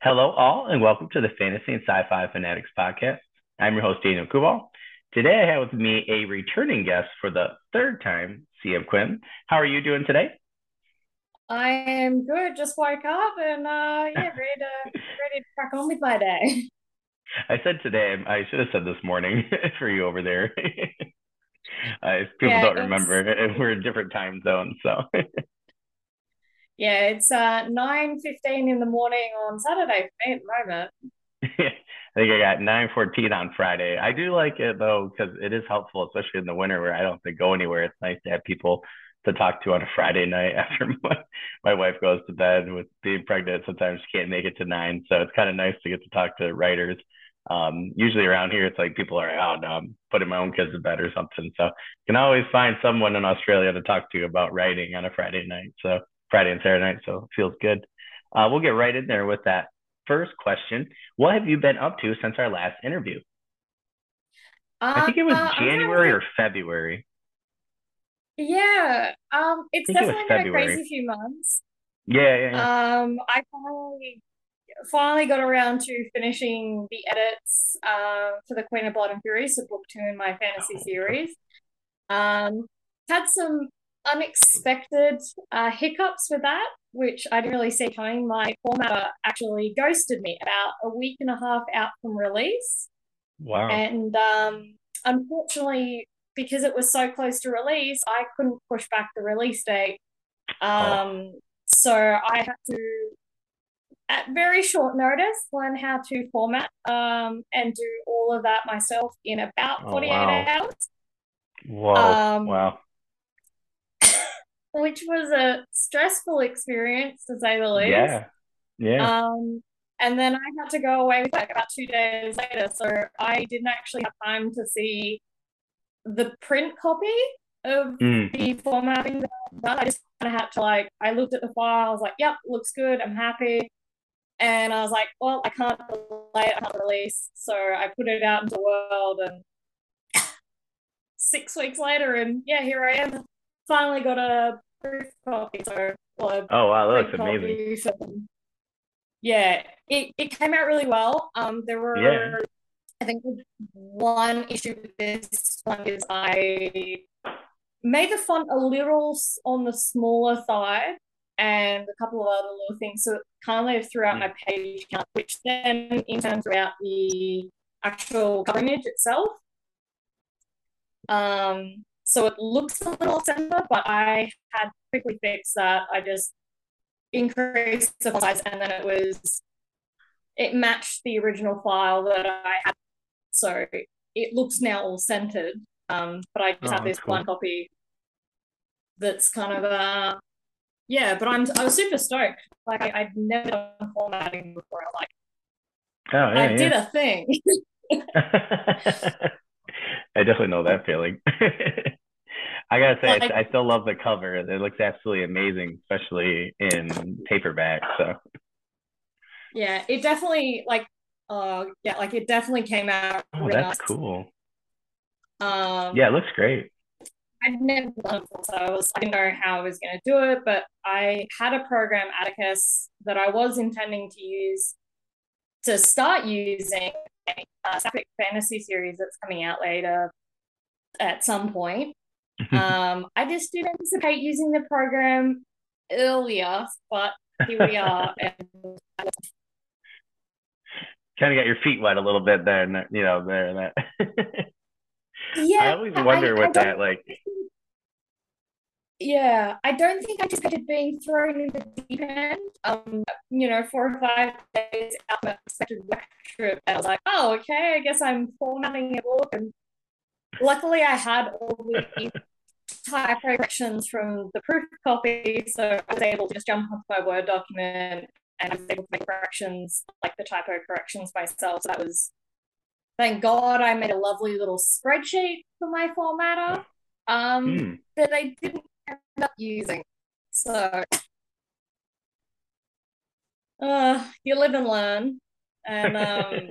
Hello, all, and welcome to the Fantasy and Sci-Fi Fanatics podcast. I'm your host, Daniel Kubal. Today, I have with me a returning guest for the third time, CM Quinn. How are you doing today? I am good. Just woke up and uh, yeah, ready to ready to crack on with my day. I said today. I should have said this morning for you over there. uh, people yeah, don't remember. And we're in different time zones, so. Yeah, it's uh, nine fifteen in the morning on Saturday for me at the moment. I think I got nine fourteen on Friday. I do like it though because it is helpful, especially in the winter where I don't have to go anywhere. It's nice to have people to talk to on a Friday night after my, my wife goes to bed with being pregnant. Sometimes she can't make it to nine. So it's kind of nice to get to talk to writers. Um, usually around here, it's like people are, oh no, I'm putting my own kids to bed or something. So you can always find someone in Australia to talk to about writing on a Friday night. So Friday and Saturday night. So it feels good. Uh, we'll get right in there with that first question. What have you been up to since our last interview? Uh, I think it was uh, January or February. Yeah, um, it's definitely it been a crazy few months. Yeah, yeah, yeah. Um, I finally finally got around to finishing the edits uh, for the Queen of Blood and Fury, so book two in my fantasy oh, series. Um, had some unexpected uh, hiccups with that, which I didn't really see coming. My formatter actually ghosted me about a week and a half out from release. Wow. And um, unfortunately, because it was so close to release, I couldn't push back the release date. Oh. Um, oh. So I had to, at very short notice, learn how to format um, and do all of that myself in about 48 oh, wow. hours. Whoa. Um, wow. Which was a stressful experience to say the least. Yeah. Yeah. Um, and then I had to go away with like about two days later. So I didn't actually have time to see the print copy of mm. the formatting that I just kind of had to like I looked at the file, I was like, yep, looks good, I'm happy. And I was like, well, I can't delay it, I can't release. So I put it out into the world and six weeks later and yeah, here I am. Finally got a proof copy. So well, oh wow, that looks amazing. So, yeah, it, it came out really well. Um there were yeah I think one issue with this one is I made the font a little on the smaller side and a couple of other little things. So it kind of threw out my page count, which then in turn threw out the actual cover image itself. Um, so it looks a little center, but I had quickly fixed that. I just increased the size and then it was it matched the original file that I had so it looks now all centered. Um, but I just oh, have this cool. one copy that's kind of uh yeah, but I'm I was super stoked. Like I, would never done formatting before. Like, oh yeah, I yeah. did a thing. I definitely know that feeling. I gotta say, like, I, I still love the cover. It looks absolutely amazing, especially in paperback. So yeah, it definitely like uh yeah like it definitely came out oh that's cool um yeah it looks great I'd never done so I was I didn't know how I was going to do it, but I had a program Atticus that I was intending to use to start using Sapphic fantasy series that's coming out later at some point. um, I just didn't anticipate using the program earlier, but here we are. and kind of got your feet wet a little bit there, and you know, there and that. yeah, I always wonder I, what I that like. Yeah, I don't think I just anticipated being thrown in the deep end. Um, you know, four or five days out of expected work trip, I was like, oh, okay, I guess I'm formatting a book, and luckily I had all the typo corrections from the proof copy, so I was able to just jump onto my Word document and I was able to make corrections, like the typo corrections myself. So that was, thank God, I made a lovely little spreadsheet for my formatter um, mm. that I didn't end up using. So, uh, you live and learn, and um,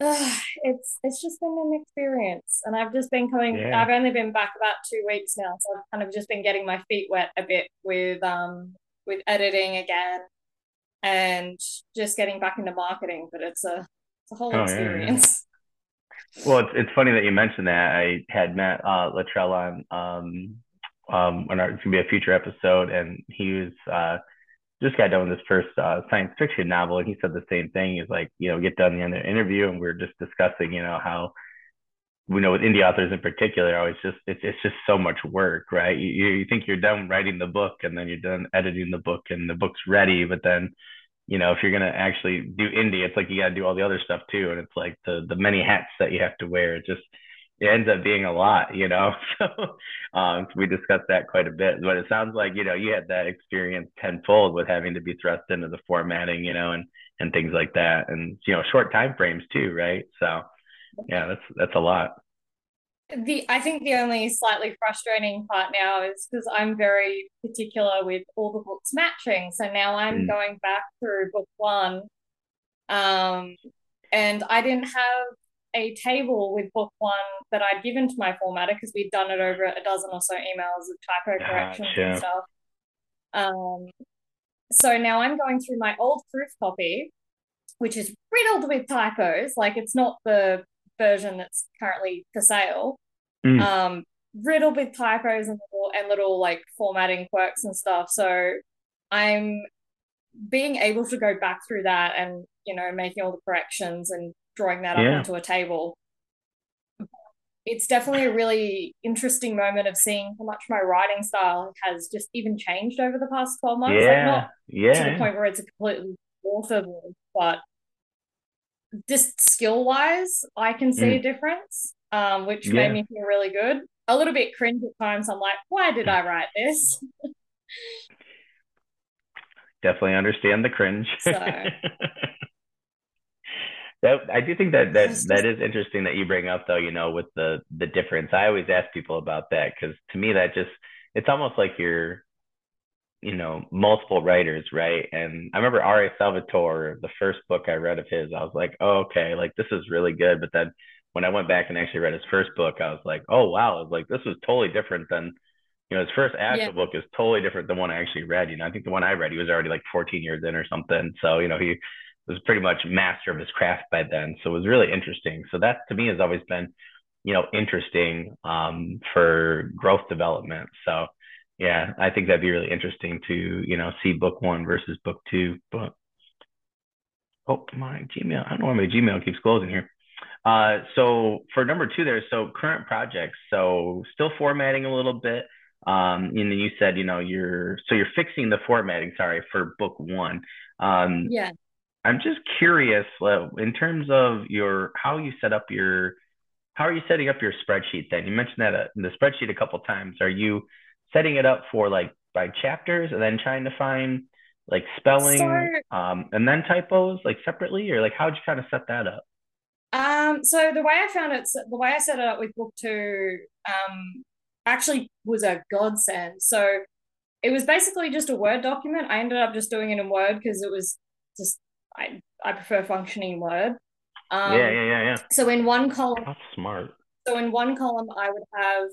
uh, it's it's just been an experience, and I've just been coming. Yeah. I've only been back about two weeks now, so I've kind of just been getting my feet wet a bit with um with editing again and just getting back into marketing. But it's a it's a whole oh, experience. Yeah, yeah. Well, it's it's funny that you mentioned that. I had met uh, Latrell on um um when our, it's gonna be a future episode, and he was uh just got done with his first uh, science fiction novel, and he said the same thing. He's like, you know, get done the end of the interview, and we are just discussing, you know, how we know with indie authors in particular, always just it's it's just so much work, right? You you think you're done writing the book, and then you're done editing the book, and the book's ready, but then you know if you're gonna actually do indie, it's like you got to do all the other stuff too, and it's like the the many hats that you have to wear. It just it ends up being a lot, you know. So um, we discussed that quite a bit. But it sounds like you know you had that experience tenfold with having to be thrust into the formatting, you know, and and things like that, and you know short time frames too, right? So yeah, that's that's a lot. The I think the only slightly frustrating part now is because I'm very particular with all the books matching. So now I'm mm. going back through book one, um, and I didn't have a table with book one that I'd given to my formatter because we'd done it over a dozen or so emails of typo corrections gotcha. and stuff. Um, so now I'm going through my old proof copy, which is riddled with typos. Like it's not the version that's currently for sale. Mm. Um, riddled with typos and little, and little like formatting quirks and stuff. So I'm being able to go back through that and you know making all the corrections and drawing that yeah. up onto a table. It's definitely a really interesting moment of seeing how much my writing style has just even changed over the past 12 months. Yeah. Like not yeah. to the point where it's a completely authorable, but just skill wise, I can see mm. a difference, um, which yeah. made me feel really good. A little bit cringe at times. I'm like, why did I write this? Definitely understand the cringe. So. that I do think that that that is interesting that you bring up though. You know, with the the difference, I always ask people about that because to me that just it's almost like you're you know multiple writers right? And i remember R.A. salvatore the first book i read of his i was like oh, okay like this is really good. But then when i went back and actually read his first book i was like oh wow was like this was totally different than you know his first actual yeah. book is totally different than one i actually read you know? I think the one i read he was already like 14 years in or something. So you know he was pretty much master of his craft by then. So it was really interesting. So that to me has always been you know interesting um, for growth development. So yeah, I think that'd be really interesting to, you know, see book one versus book two. But oh my Gmail, I don't know why my Gmail keeps closing here. Uh, so for number two there, so current projects. So still formatting a little bit. Um, and then you said, you know, you're so you're fixing the formatting, sorry, for book one. Um, yeah. I'm just curious uh, in terms of your how you set up your how are you setting up your spreadsheet then? You mentioned that uh, in the spreadsheet a couple times. Are you setting it up for like by chapters and then trying to find like spelling so, um, and then typos like separately or like how'd you kind of set that up? Um so the way i found it the way i set it up with book two um actually was a godsend. So it was basically just a word document. I ended up just doing it in word because it was just i i prefer functioning word. Um, yeah yeah yeah. yeah so in one column that's smart. so in one column i would have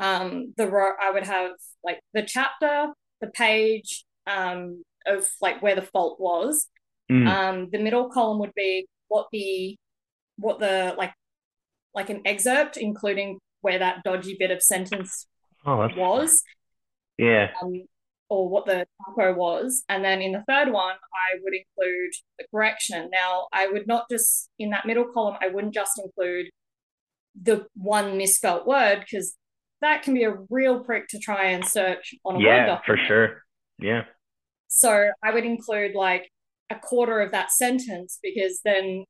um, the row I would have like the chapter, the page um, of like where the fault was. Mm. Um, the middle column would be what the what the like like an excerpt, including where that dodgy bit of sentence oh, was. Yeah. Um, or what the typo was. And then in the third one, I would include the correction. Now, I would not just, in that middle column, I wouldn't just include the one misspelt word because that can be a real prick to try and search on a yeah, Word document. for sure. Yeah. So I would include like a quarter of that sentence because then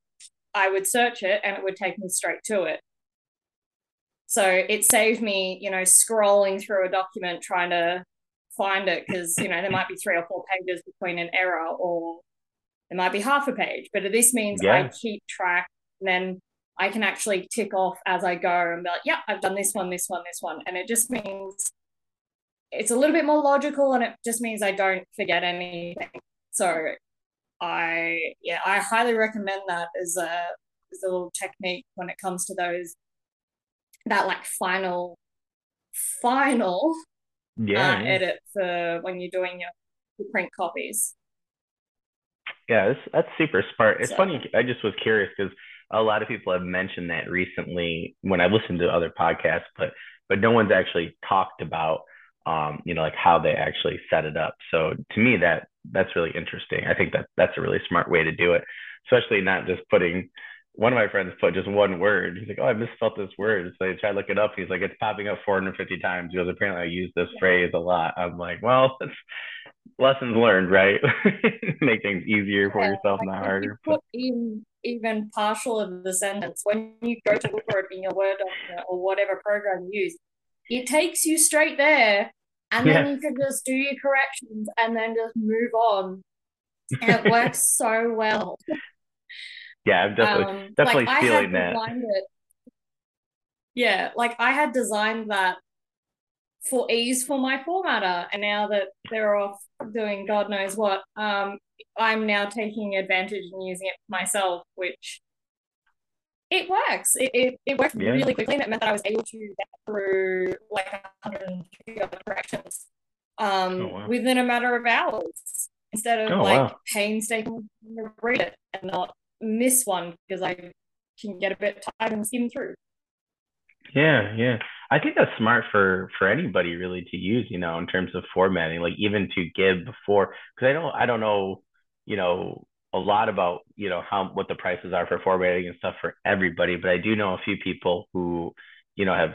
I would search it and it would take me straight to it. So it saved me, you know, scrolling through a document trying to find it because, you know, there might be three or four pages between an error or it might be half a page. But this means yeah. I keep track and then I can actually tick off as I go and be like, yeah, I've done this one, this one, this one. And it just means it's a little bit more logical and it just means I don't forget anything. So I yeah, I highly recommend that as a as a little technique when it comes to those that like final final yeah, uh, edit for when you're doing your, your print copies. Yeah, that's, that's super smart. It's So funny. I just was curious because a lot of people have mentioned that recently when I listened to other podcasts, but but no one's actually talked about um, you know, like how they actually set it up. So to me, that that's really interesting. I think that that's a really smart way to do it, especially not just putting. One of my friends put just one word. He's like, "Oh, I misspelled this word." So I tried to look it up. He's like, "It's popping up 450 times." because "Apparently, I use this phrase a lot." I'm like, "Well, lessons learned, right? Make things easier for Yeah, yourself, like not if you harder." Put in even partial of the sentence, when you go to look for it in your Word document or whatever program you use, it takes you straight there, and then yeah, you can just do your corrections and then just move on. And it works so well. yeah, I'm definitely Um, like definitely I had that. it, yeah, like I had designed that for ease for my formatter, and now that they're off doing God knows what, um, I'm now taking advantage and using it myself, which it works. It, it, it worked Yeah. really quickly, and it meant that I was able to get through like 150 other corrections Oh um, wow. within a matter of hours instead of Oh like wow. painstakingly read it and not miss one because I can get a bit tired and skim through. Yeah, yeah. I think that's smart for for anybody really to use, you know, in terms of formatting, like even to give before, because I don't I don't know, you know, a lot about, you know, how what the prices are for formatting and stuff for everybody, but I do know a few people who, you know, have,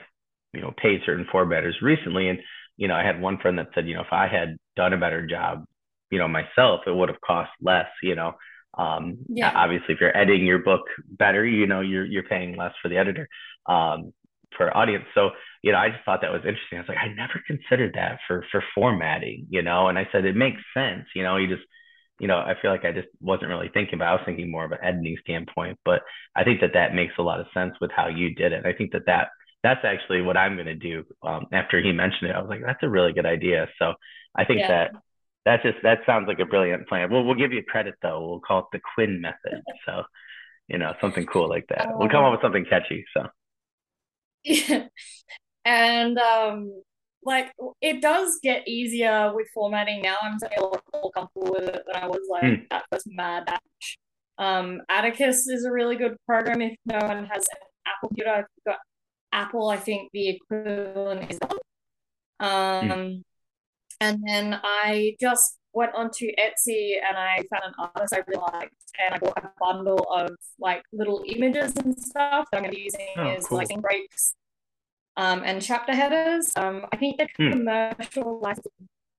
you know, paid certain formatters recently, and you know, I had one friend that said, you know, if I had done a better job, you know, myself, it would have cost less, you know. Um, Yeah, obviously, if you're editing your book better, you know, you're you're paying less for the editor. Um, for audience. So, you know, I just thought that was interesting. I was like, I never considered that for for formatting, you know, and I said it makes sense, you know, you just you know, I feel like I just wasn't really thinking about. It. I was thinking more of an editing standpoint, but I think that that makes a lot of sense with how you did it. I think that that that's actually what I'm going to do. Um, after he mentioned it, I was like, that's a really good idea. So I think yeah. that that just that sounds like a brilliant plan. We'll we'll give you credit though. We'll call it the Quinn method. So you know, something cool like that. We'll come up Um, with something catchy. So. And um, like it does get easier with formatting now. I'm a lot more comfortable with it than I was like hmm. at first mad dash. Um, Atticus is a really good program if no one has an Apple computer. Got Apple, I think the equivalent is Hmm. um, and then I just went onto Etsy and I found an artist I really liked and I bought a bundle of like little images and stuff that I'm gonna be using Oh, as like cool. scene breaks um, and chapter headers. Um, I think the Hmm. commercial license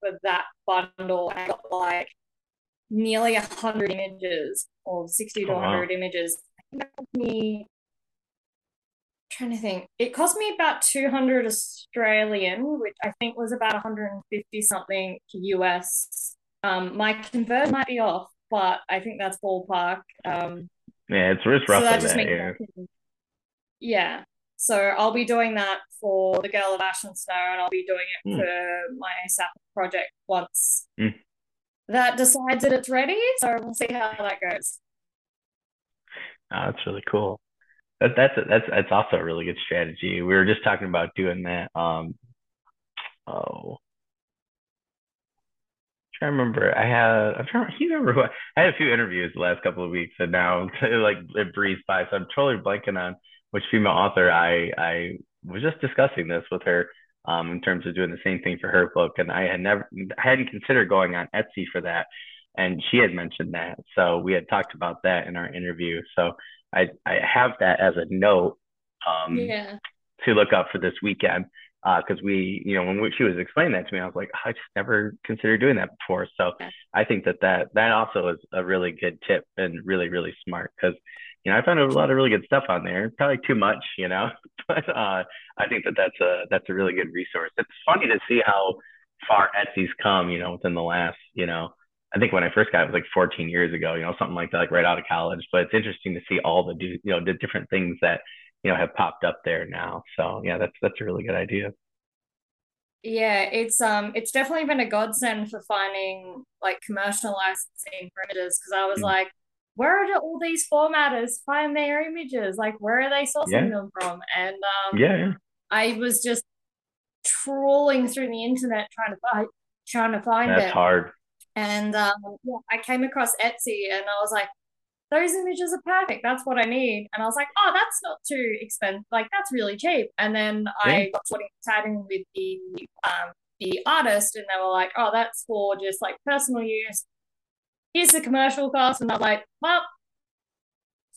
for that bundle I got like nearly a hundred images or sixty to Oh, one hundred wow. images. I think me. Trying to think. It cost me about two hundred Australian, which I think was about one hundred and fifty something US. Um, my conversion might be off, but I think that's ballpark. Um, Yeah, it's, it's so that just that. I Yeah. Yeah. So I'll be doing that for the Girl of Ash and Snow, and I'll be doing it Hmm. for my SAP project once Hmm. that decides that it's ready. So we'll see how that goes. Oh, that's really cool. That, that's a, that's that's also a really good strategy. We were just talking about doing that. Um, oh, trying to remember. I had I'm trying. You remember I, I had a few interviews the last couple of weeks, and now it, like it breezed by. So I'm totally blanking on which female author I I was just discussing this with her. Um, in terms of doing the same thing for her book, and I had never, I hadn't considered going on Etsy for that, and she had mentioned that, so we had talked about that in our interview. So I I have that as a note, um, Yeah. to look up for this weekend. Because uh, we, you know, when we, she was explaining that to me, I was like, I just never considered doing that before. So I think that that that also is a really good tip and really really smart because you know I found a lot of really good stuff on there. Probably too much, you know, but uh, I think that that's a that's a really good resource. It's funny to see how far Etsy's come, you know, within the last, you know, I think when I first got it was like 14 years ago, you know, something like that, like right out of college. But it's interesting to see all the you know the different things that you know have popped up there now. So yeah, that's that's a really good idea. Yeah, it's um it's definitely been a godsend for finding like commercial licensing for images because I was Mm. like, where do all these formatters find their images? Like where are they sourcing Yeah, them from? And um yeah, yeah. I was just trawling through the internet trying to find trying to find That's it. hard. And um, yeah, I came across Etsy and I was like, those images are perfect. That's what I need. And I was like, oh, that's not too expensive. Like that's really cheap. And then yeah. I got chatting with the um, the artist, and they were like, oh, that's for just like personal use. Here's the commercial cost, and I'm like, well,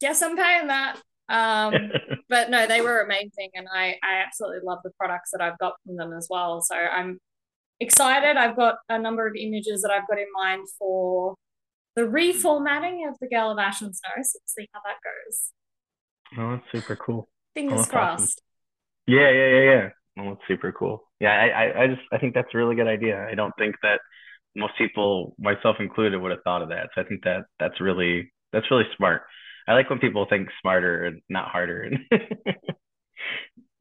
yes, I'm paying that. Um, but no, they were amazing, and I I absolutely love the products that I've got from them as well. So I'm excited. I've got a number of images that I've got in mind for the reformatting of the Girl of Ash and Snow. So we'll see how that goes. Oh, that's super cool. Fingers oh, crossed. Awesome. Yeah, yeah, yeah, yeah. Oh, that's super cool. Yeah, I, I, I just I think that's a really good idea. I don't think that most people, myself included, would have thought of that. So I think that that's really that's really smart. I like when people think smarter and not harder and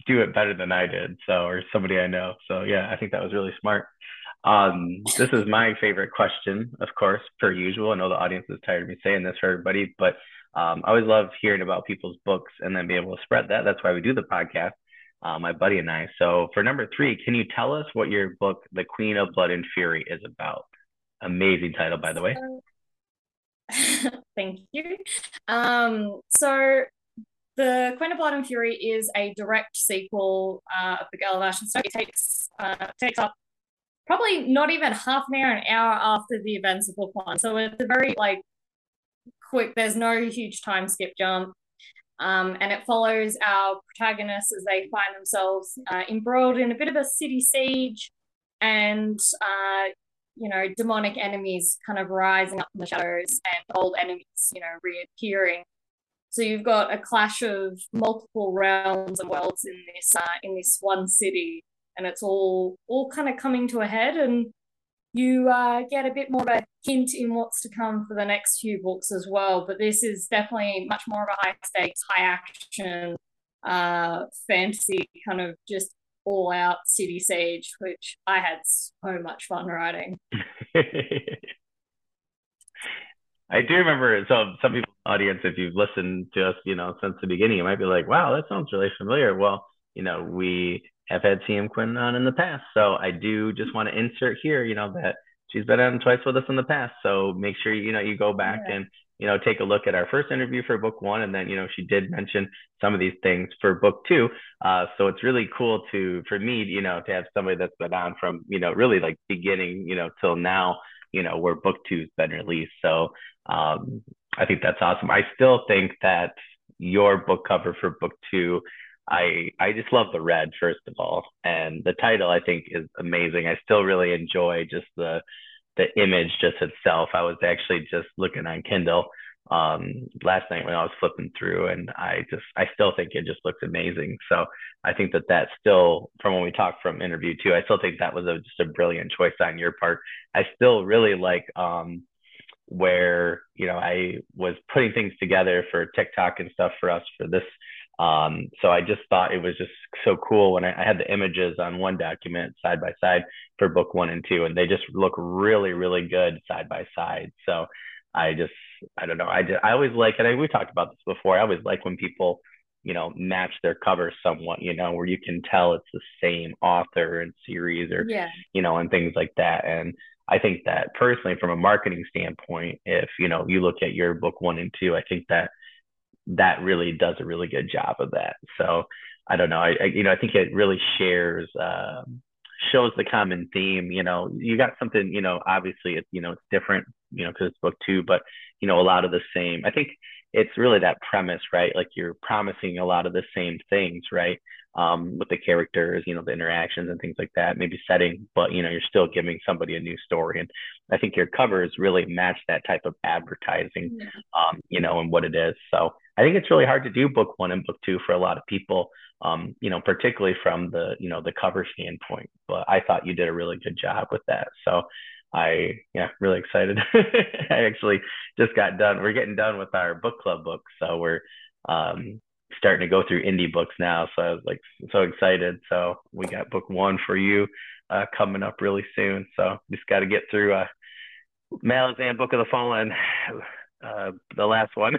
do it better than I did. So or somebody I know. So yeah, I think that was really smart. Um, this is my favorite question, of course, per usual. I know the audience is tired of me saying this for everybody, but um, I always love hearing about people's books and then be able to spread that. That's why we do the podcast, uh, my buddy and I. So for number three, can you tell us what your book, The Queen of Blood and Fury, is about? Amazing title, by the way. Thank you. Um, so the Queen of Blood and Fury is a direct sequel uh, of The Girl of Snow. It takes uh, takes up probably not even half an hour, an hour after the events of book one. So it's a very like quick. There's no huge time skip jump. Um, and it follows our protagonists as they find themselves uh, embroiled in a bit of a city siege and uh, you know demonic enemies kind of rising up from the shadows and old enemies you know reappearing so you've got a clash of multiple realms and worlds in this uh, in this one city and it's all all kind of coming to a head and you uh, get a bit more of a hint in what's to come for the next few books as well but this is definitely much more of a high stakes high action uh, fantasy kind of just all out city siege which i had so much fun writing I do remember so some people audience, if you've listened to us, you know, since the beginning, you might be like, wow, that sounds really familiar. Well, you know, we have had CM Quinn on in the past. So I do just want to insert here, you know, that she's been on twice with us in the past. So make sure, you know, you go back yeah. and, you know, take a look at our first interview for book one. And then, you know, she did mention some of these things for book two. Uh, so it's really cool to, for me, you know, to have somebody that's been on from, you know, really like beginning, you know, till now, you know, where book two's been released. So um, I think that's awesome. I still think that your book cover for book two I I just love the red first of all, and the title I think is amazing. I still really enjoy just the the image just itself. I was actually just looking on Kindle um, last night when I was flipping through, and I just I still think it just looks amazing. So I think that that's still from when we talked from interview too. I still think that was a, just a brilliant choice on your part. I still really like um, where you know I was putting things together for TikTok and stuff for us for this um, so I just thought it was just so cool when I, I, had the images on one document side by side for book one and two, and they just look really, really good side by side. So I just, I don't know. I just, I always like, and I, we talked about this before. I always like when people, you know, match their covers somewhat, you know, where you can tell it's the same author and series or, yeah. you know, and things like that. And I think that personally, from a marketing standpoint, if, you know, you look at your book one and two, I think that that really does a really good job of that. So I don't know. I, I you know I think it really shares um, shows the common theme. You know, you got something. You know, obviously it's you know it's different. You know, because it's book two, but you know a lot of the same. I think it's really that premise, right? Like you're promising a lot of the same things, right? Um, with the characters, you know, the interactions and things like that, maybe setting, but you know, you're still giving somebody a new story. And I think your covers really match that type of advertising, um, you know, and what it is. So I think it's really hard to do book one and book two for a lot of people, um, you know, particularly from the, you know, the cover standpoint. But I thought you did a really good job with that. So I, yeah, really excited. I actually just got done. We're getting done with our book club book, So we're um, starting to go through indie books now. So I was like so excited. So we got book one for you uh, coming up really soon. So just got to get through uh, Malazan Book of the Fallen uh, the last one,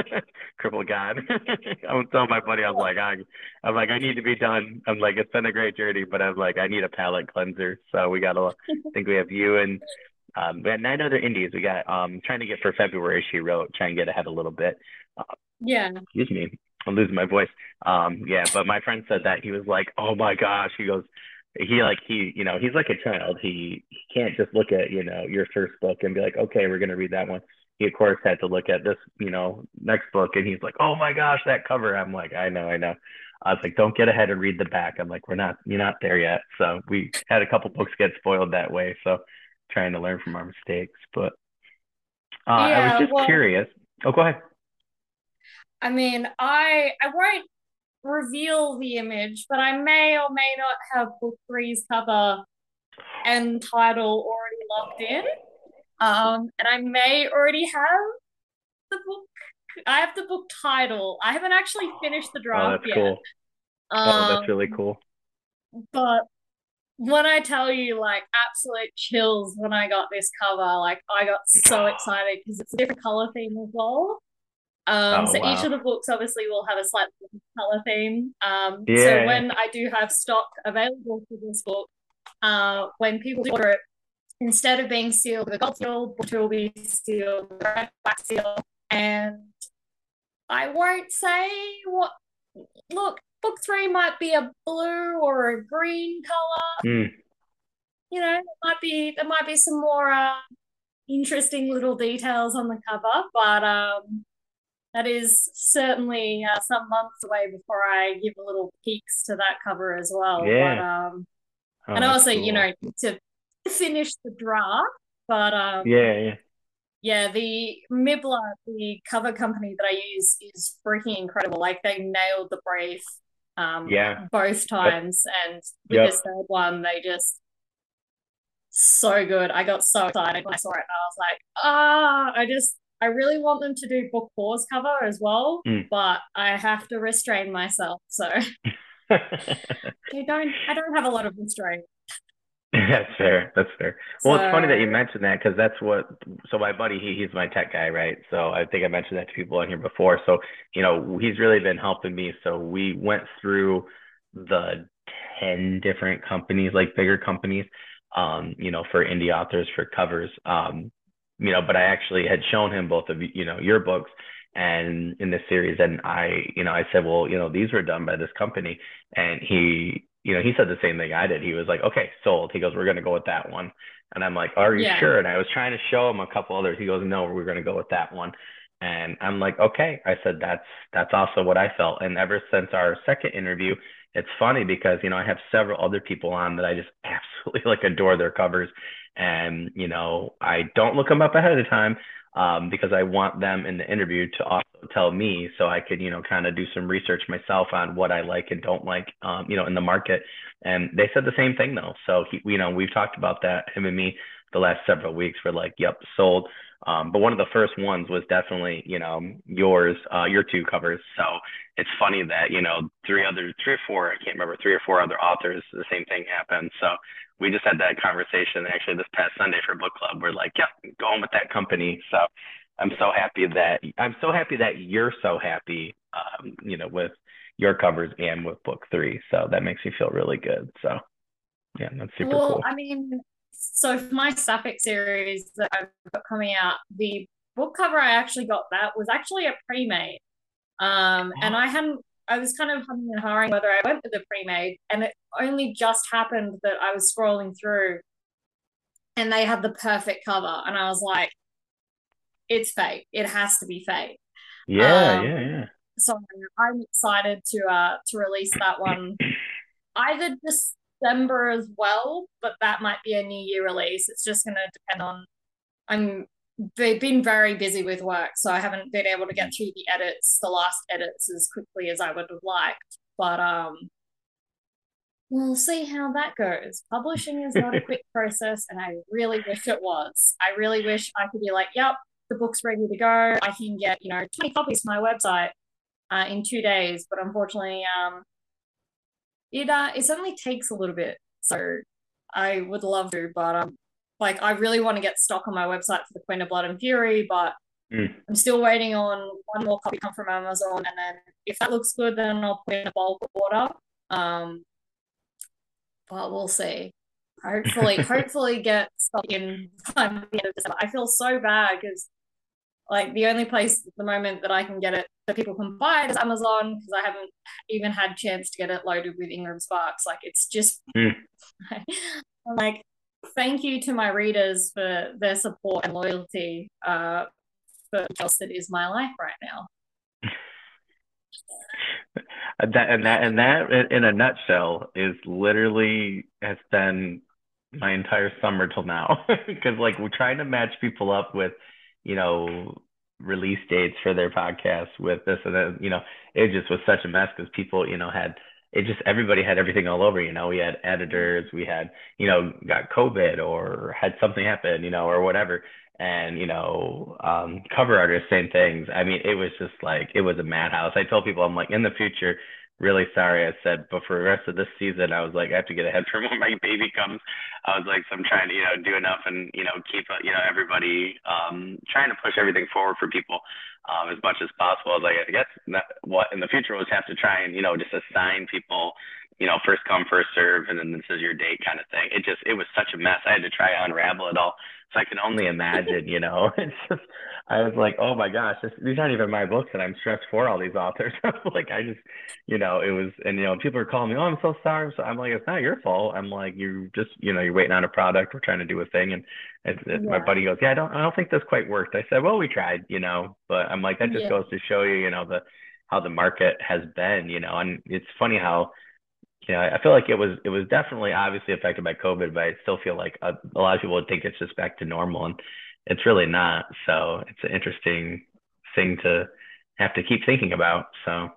Crippled God. I was telling my buddy, I was like, I, I'm like, I need to be done. I'm like, it's been a great journey, but I'm like, I need a palate cleanser. So we got to, I think we have you and Um, we had nine other indies. We got um trying to get for February. She wrote trying to get ahead a little bit. Uh, yeah. Excuse me, I'm losing my voice. Um, yeah, but my friend said that he was like, oh my gosh. He goes, he like he you know he's like a child. He he can't just look at you know your first book and be like, okay, we're gonna read that one. He of course had to look at this you know next book and he's like, oh my gosh, that cover. I'm like, I know, I know. I was like, don't get ahead and read the back. I'm like, we're not, you're not there yet. So we had a couple books get spoiled that way. So trying to learn from our mistakes. But uh, yeah, I was just well, curious. Oh, go ahead. I mean, I I won't reveal the image, but I may or may not have book three's cover and title already locked in. Um, and I may already have the book. I have the book title. I haven't actually finished the draft oh, that's yet. Cool. Um, oh, that's really cool. But when I tell you, like, absolute chills when I got this cover, like, I got so excited because it's a different color theme as well. Um, oh, so wow. each of the books obviously will have a slightly different color theme. Um, yeah. so when I do have stock available for this book, uh, when people order it, instead of being sealed with a gold seal, book two will be sealed with a black seal. And I won't say what. Look, book three might be a blue or a green color. Mm. You know, there might be there might be some more uh, interesting little details on the cover, but um, that is certainly uh, some months away before I give a little peeks to that cover as well. Yeah. But, um, oh, and also, cool. you know, to finish the draft. But um, yeah, yeah, yeah. The Miblart, the cover company that I use, is freaking incredible. Like they nailed the brief. Um, yeah, both times, yep. and with yep. this third one, they just so good. I got so excited when I saw it. And I was like, ah, I just I really want them to do book four's cover as well, mm. but I have to restrain myself. So I don't I don't have a lot of restraint. That's fair. That's fair. Well, so, it's funny that you mentioned that because that's what. So my buddy, he he's my tech guy, right? So I think I mentioned that to people on here before. So you know, he's really been helping me. So we went through the ten different companies, like bigger companies, um, you know, for indie authors for covers. Um, you know, but I actually had shown him both of you know your books and in this series, and I you know I said, well, you know, these were done by this company, and he you know he said the same thing I did. He was like, okay, sold. He goes, we're gonna go with that one, and I'm like, are you yeah. sure? And I was trying to show him a couple others. He goes, no, we're gonna go with that one. And I'm like, okay. I said, that's that's also what I felt. And ever since our second interview, it's funny because you know I have several other people on that I just absolutely like adore their covers, and you know I don't look them up ahead of time um, because I want them in the interview to also tell me so I could you know kind of do some research myself on what I like and don't like um, you know in the market. And they said the same thing though. So he, you know we've talked about that him and me the last several weeks. We're like, yep, sold. Um, but one of the first ones was definitely, you know, yours, uh, your two covers. So it's funny that, you know, three other, three or four, I can't remember, three or four other authors, the same thing happened. So we just had that conversation actually this past Sunday for book club. We're like, yeah, going with that company. So I'm so happy that, I'm so happy that you're so happy, um, you know, with your covers and with book three. So that makes me feel really good. So yeah, that's super well, cool. I mean, so for my Sapphic series that I've got coming out, the book cover I actually got that was actually a pre-made. Um, and I hadn't I was kind of humming and hawing whether I went with the pre-made, and it only just happened that I was scrolling through and they had the perfect cover, and I was like, it's fate. It has to be fate. Yeah, um, yeah, yeah. So I'm excited to uh to release that one either December as well, but that might be a New Year release. It's just going to depend on. I'm been very busy with work, so I haven't been able to get through the edits, the last edits, as quickly as I would have liked. But um, we'll see how that goes. Publishing is not a quick process, and I really wish it was. I really wish I could be like, "Yep, the book's ready to go. I can get you know twenty copies to my website uh, in two days." But unfortunately, um, it uh it certainly takes a little bit. So I would love to, but um like I really want to get stock on my website for the Queen of Blood and Fury, but mm. I'm still waiting on one more copy come from Amazon, and then if that looks good, then I'll put in a bulk order. Um, but we'll see. hopefully, hopefully get stuff in time the end of December. I feel so bad because like the only place at the moment that I can get it that people can buy it is Amazon because I haven't even had chance to get it loaded with Ingram Sparks. Like it's just mm. like thank you to my readers for their support and loyalty uh, for else that is my life right now. that and that and that in a nutshell is literally has been my entire summer till now because like we're trying to match people up with you know release dates for their podcasts with this and that you know it just was such a mess because people you know had it just everybody had everything all over you know we had editors we had you know got covid or had something happen you know or whatever. And you know um, cover artists same things. I mean it was just like it was a madhouse. I told people i'm like in the future really sorry i said but for the rest of this season i was like i have to get ahead for when my baby comes. I was like so i'm trying to you know do enough and you know keep you know everybody um trying to push everything forward for people um as much as possible. I was like i guess that, what in the future was have to try and you know just assign people you know first come first serve and then this is your date kind of thing. It just it was such a mess. I had to try to unravel it all so I can only imagine, you know, it's just, I was like, oh my gosh, this, these aren't even my books, and I'm stressed for all these authors. like, I just, you know, it was, and you know, people are calling me, oh, I'm so sorry. So I'm like, it's not your fault. I'm like, you just, you know, you're waiting on a product. We're trying to do a thing, and yeah. my buddy goes, yeah, I don't, I don't think this quite worked. I said, well, we tried, you know, but I'm like, that just yeah. goes to show you, you know, the how the market has been, you know, and it's funny how you know, I feel like it was it was definitely obviously affected by COVID, but I still feel like a, a, lot of people would think it's just back to normal, and it's really not. So it's an interesting thing to have to keep thinking about. So.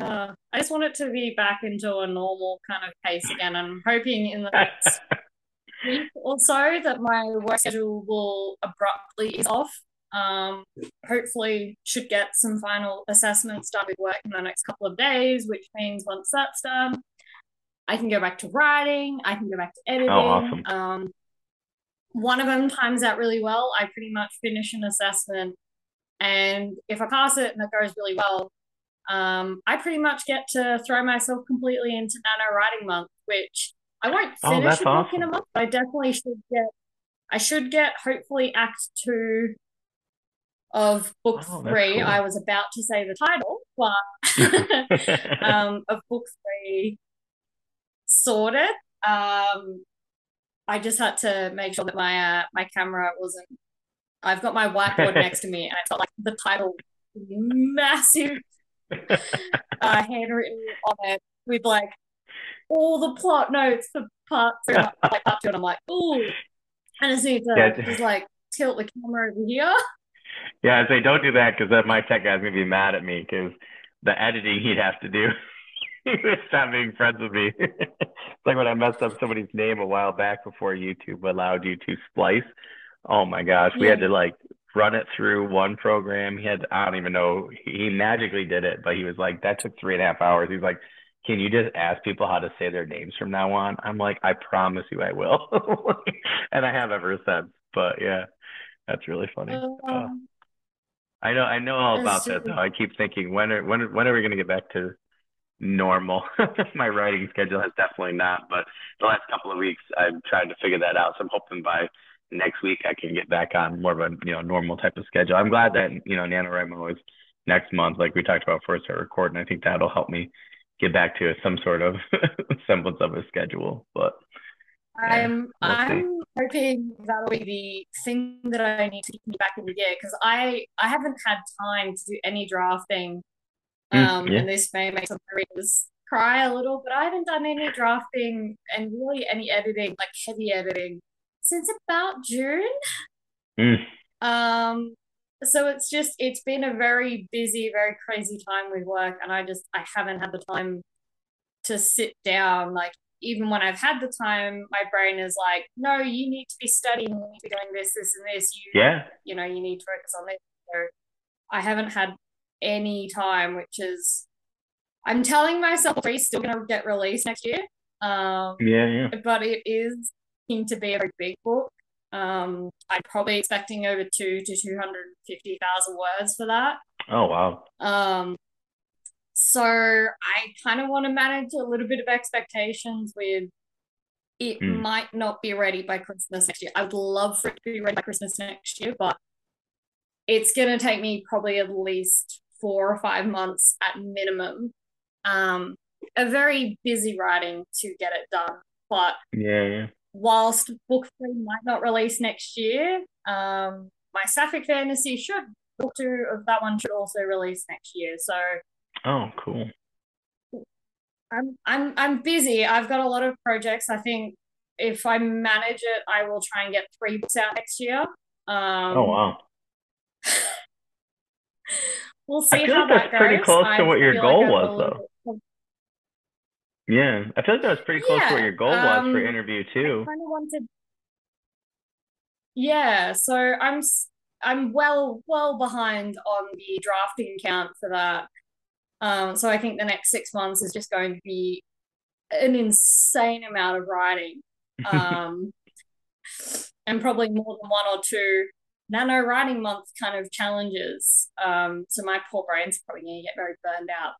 Uh, I just want it to be back into a normal kind of pace again. I'm hoping in the next week or so that my work schedule will abruptly ease off um, hopefully, should get some final assessments done with work in the next couple of days, which means once that's done, I can go back to writing. I can go back to oh, editing. Oh, awesome. Um, one of them times out really well. I pretty much finish an assessment, and if I pass it and it goes really well, um, I pretty much get to throw myself completely into Nano Writing month, which I won't oh, finish oh, a book awesome. in a month. I definitely should get. I should get hopefully Act Two of book oh, three. Cool. I was about to say the title, but um, of book three sorted. Um, I just had to make sure that my uh, my camera wasn't. I've got my whiteboard next to me, and it's got like the title massive uh, handwritten on it with like all the plot notes for part three, like part two, and I'm like, ooh, and I just need to just like tilt the camera over here. Yeah, I say don't do that because my tech guy's gonna be mad at me because the editing he'd have to do. he would stop being friends with me. it's like when I messed up somebody's name a while back before YouTube allowed you to splice. Oh my gosh, we had to like run it through one program. He had I don't even know he magically did it, but he was like that took three and a half hours. He's like, can you just ask people how to say their names from now on? I'm like, I promise you I will, and I have ever since. But yeah, that's really funny. Um, I know, I know all about that though. I keep thinking when are when when are we going to get back to normal? My writing schedule has definitely not, but the last couple of weeks I've tried to figure that out. So I'm hoping by next week I can get back on more of a you know normal type of schedule. I'm glad that you know NaNoWriMo is next month, like we talked about before I start recording. I think that'll help me get back to some sort of semblance of a schedule. But I'm I'm hoping that'll be the thing that I need to keep me back in the gear because I I haven't had time to do any drafting. Um, mm, yeah. and this may make some readers cry a little, but I haven't done any drafting and really any editing, like heavy editing, since about June. Mm. Um, so it's just it's been a very busy, very crazy time with work, and I just I haven't had the time to sit down like even when I've had the time, my brain is like, no, you need to be studying, you need to be doing this, this, and this. You, yeah. You know, you need to focus on this. So I haven't had any time, which is, I'm telling myself it's still going to get released next year. Um, yeah, yeah. But it is going to be a very big book. Um, I'm probably expecting over two to 250,000 words for that. Oh, wow. Um, so I kind of want to manage a little bit of expectations with it mm. might not be ready by Christmas next year. I would love for it to be ready by Christmas next year, but it's going to take me probably at least four or five months at minimum. Um, a very busy writing to get it done, but yeah, yeah. whilst book three might not release next year, um, my Sapphic Fantasy should book two of that one should also release next year. So, oh, cool. I'm I'm I'm busy. I've got a lot of projects. I think if I manage it, I will try and get three books out next year. Um, oh wow. we'll see I feel how like that's that pretty close to what your goal like was, though. Yeah, I feel like that was pretty close yeah, to what your goal um, was for um, interview too. I kind of wanted. Yeah, so I'm I'm well well behind on the drafting count for that. Um, so I think the next six months is just going to be an insane amount of writing. Um, and probably more than one or two nano writing month kind of challenges. Um, so my poor brain's probably going to get very burned out,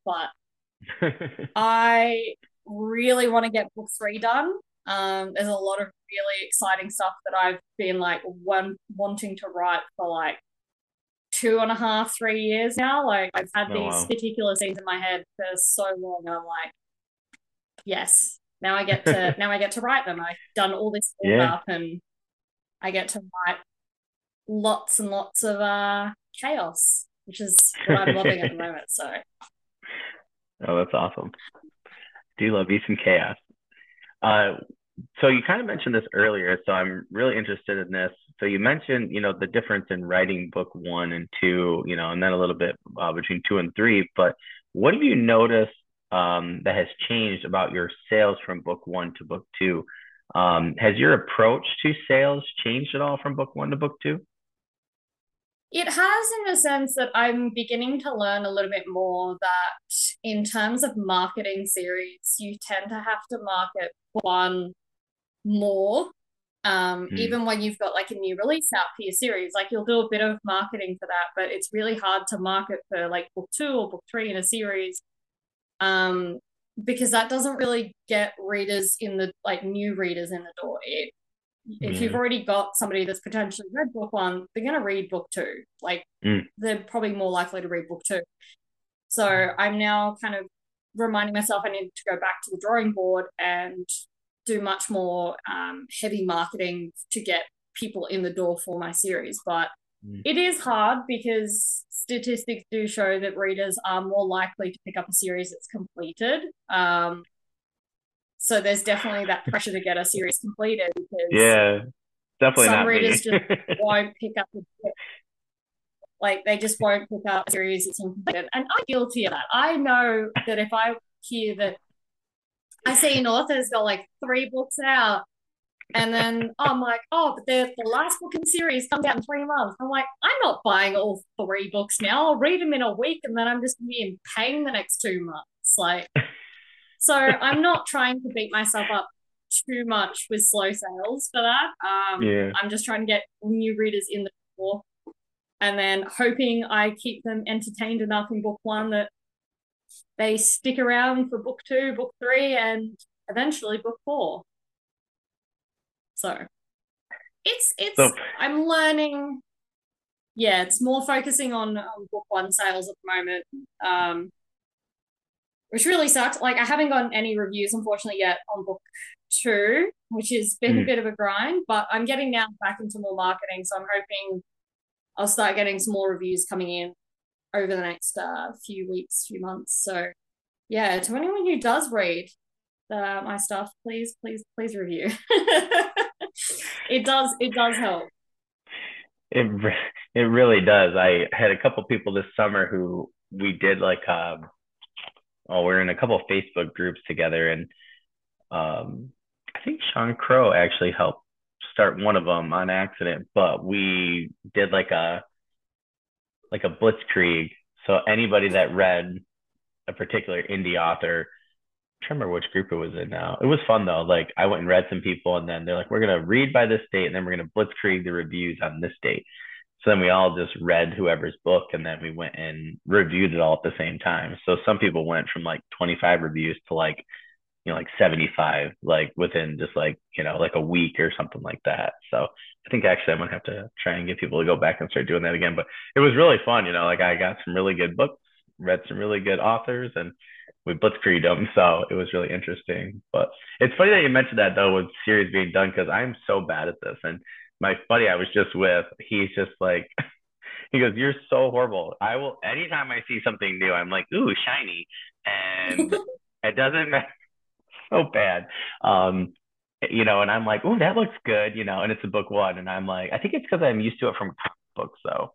but I really want to get book three done. Um, there's a lot of really exciting stuff that I've been like one wanting to write for like two and a half, three years now. Like I've had oh, these wow. particular scenes in my head for so long, and I'm like, yes, now I get to now I get to write them. I've done all this yeah. up, and I get to write lots and lots of uh, chaos, which is what I'm loving at the moment. So, oh, that's awesome. Do you love you some chaos? Uh, so you kind of mentioned this earlier, so I'm really interested in this. So you mentioned, you know, the difference in writing book one and two, you know, and then a little bit uh, between two and three. But what have you noticed um, that has changed about your sales from book one to book two? Um, has your approach to sales changed at all from book one to book two? It has, in the sense that I'm beginning to learn a little bit more that in terms of marketing series, you tend to have to market one more. Um, mm. Even when you've got like a new release out for your series, like you'll do a bit of marketing for that, but it's really hard to market for like book two or book three in a series. Um, because that doesn't really get readers in the like new readers in the door. It, if you've already got somebody that's potentially read book one, they're going to read book two. Like mm. they're probably more likely to read book two. So I'm now kind of reminding myself I need to go back to the drawing board and do much more um, heavy marketing to get people in the door for my series. But mm. it is hard because statistics do show that readers are more likely to pick up a series that's completed. Um, so there's definitely that pressure to get a series completed because yeah, definitely some readers just won't pick up the like they just won't pick up a series that's completed. And I'm guilty of that. I know that if I hear that I see an author's got like three books out. And then I'm like, oh, but the, the last book in the series comes out in three months. I'm like, I'm not buying all three books now. I'll read them in a week and then I'm just going to be in pain the next two months. Like, so I'm not trying to beat myself up too much with slow sales for that. Um, yeah. I'm just trying to get new readers in the door and then hoping I keep them entertained enough in book one that they stick around for book two, book three, and eventually book four. So it's it's so, I'm learning. Yeah, it's more focusing on, on book one sales at the moment. Um, which really sucks. Like I haven't gotten any reviews, unfortunately, yet on book two, which has been mm. a bit of a grind. But I'm getting now back into more marketing, so I'm hoping I'll start getting some more reviews coming in over the next uh, few weeks, few months. So, yeah, to anyone who does read uh, my stuff, please, please, please review. it does, it does help. It it really does. I had a couple people this summer who we did like um, oh, we're in a couple Facebook groups together, and um, I think Sean Crow actually helped start one of them on accident, but we did like a like a blitzkrieg. So anybody that read a particular indie author, I can't remember which group it was in now. It was fun though. Like I went and read some people, and then they're like, "We're gonna read by this date, and then we're gonna blitzkrieg the reviews on this date." So then we all just read whoever's book and then we went and reviewed it all at the same time. So some people went from like 25 reviews to like, you know, like 75, like within just like, you know, like a week or something like that. So I think actually I'm gonna have to try and get people to go back and start doing that again. But it was really fun, you know, like I got some really good books, read some really good authors and we blitzkrieged them. So it was really interesting. But it's funny that you mentioned that though with series being done because I'm so bad at this. And my buddy I was just with, he's just like he goes, You're so horrible. I will anytime I see something new, I'm like, ooh, shiny. And it doesn't matter so bad. Um, you know, and I'm like, oh, that looks good, you know, and it's a book one. And I'm like, I think it's because I'm used to it from books though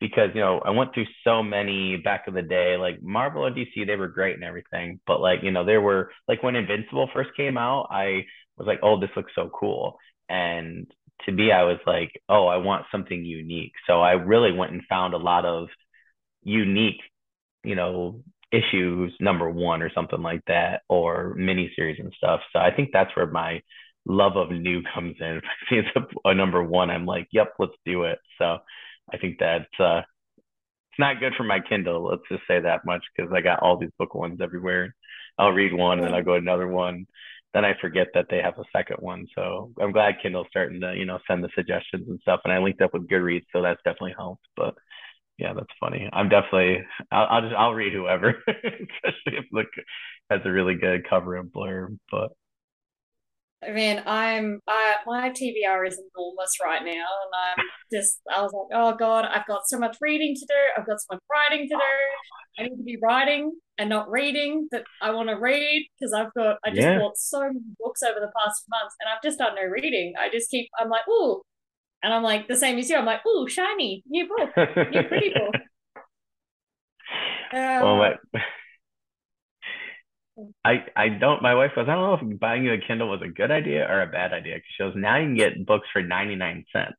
because you know I went through so many back in the day. Like Marvel and DC, they were great and everything, but like you know there were like when Invincible first came out, I was like, oh, this looks so cool. And to me, I was like, oh, I want something unique. So I really went and found a lot of unique, you know, issues number one or something like that, or miniseries and stuff. So I think that's where my love of new comes in. If I see it's a, a number one, I'm like, yep, let's do it. So I think that's uh, it's not good for my Kindle. Let's just say that much because I got all these book ones everywhere. I'll read one and then I'll go to another one. Then I forget that they have a second one. So I'm glad Kindle's starting to, you know, send the suggestions and stuff. And I linked up with Goodreads, so that's definitely helped. But yeah, that's funny. I'm definitely I'll, I'll just I'll read whoever, especially if look has a really good cover and blurb. But I mean, I'm I, my TBR is enormous right now, and I'm just I was like, oh god, I've got so much reading to do. I've got so much writing to do. I need to be writing and not reading that I want to read because I've got I just yeah. bought so many books over the past months, and I've just done no reading. I just keep I'm like, ooh, and I'm like the same as you. I'm like, ooh, shiny new book, new pretty book. Um, well, my, I I don't. My wife goes. I don't know if buying you a Kindle was a good idea or a bad idea. Because she goes, now you can get books for ninety nine cents,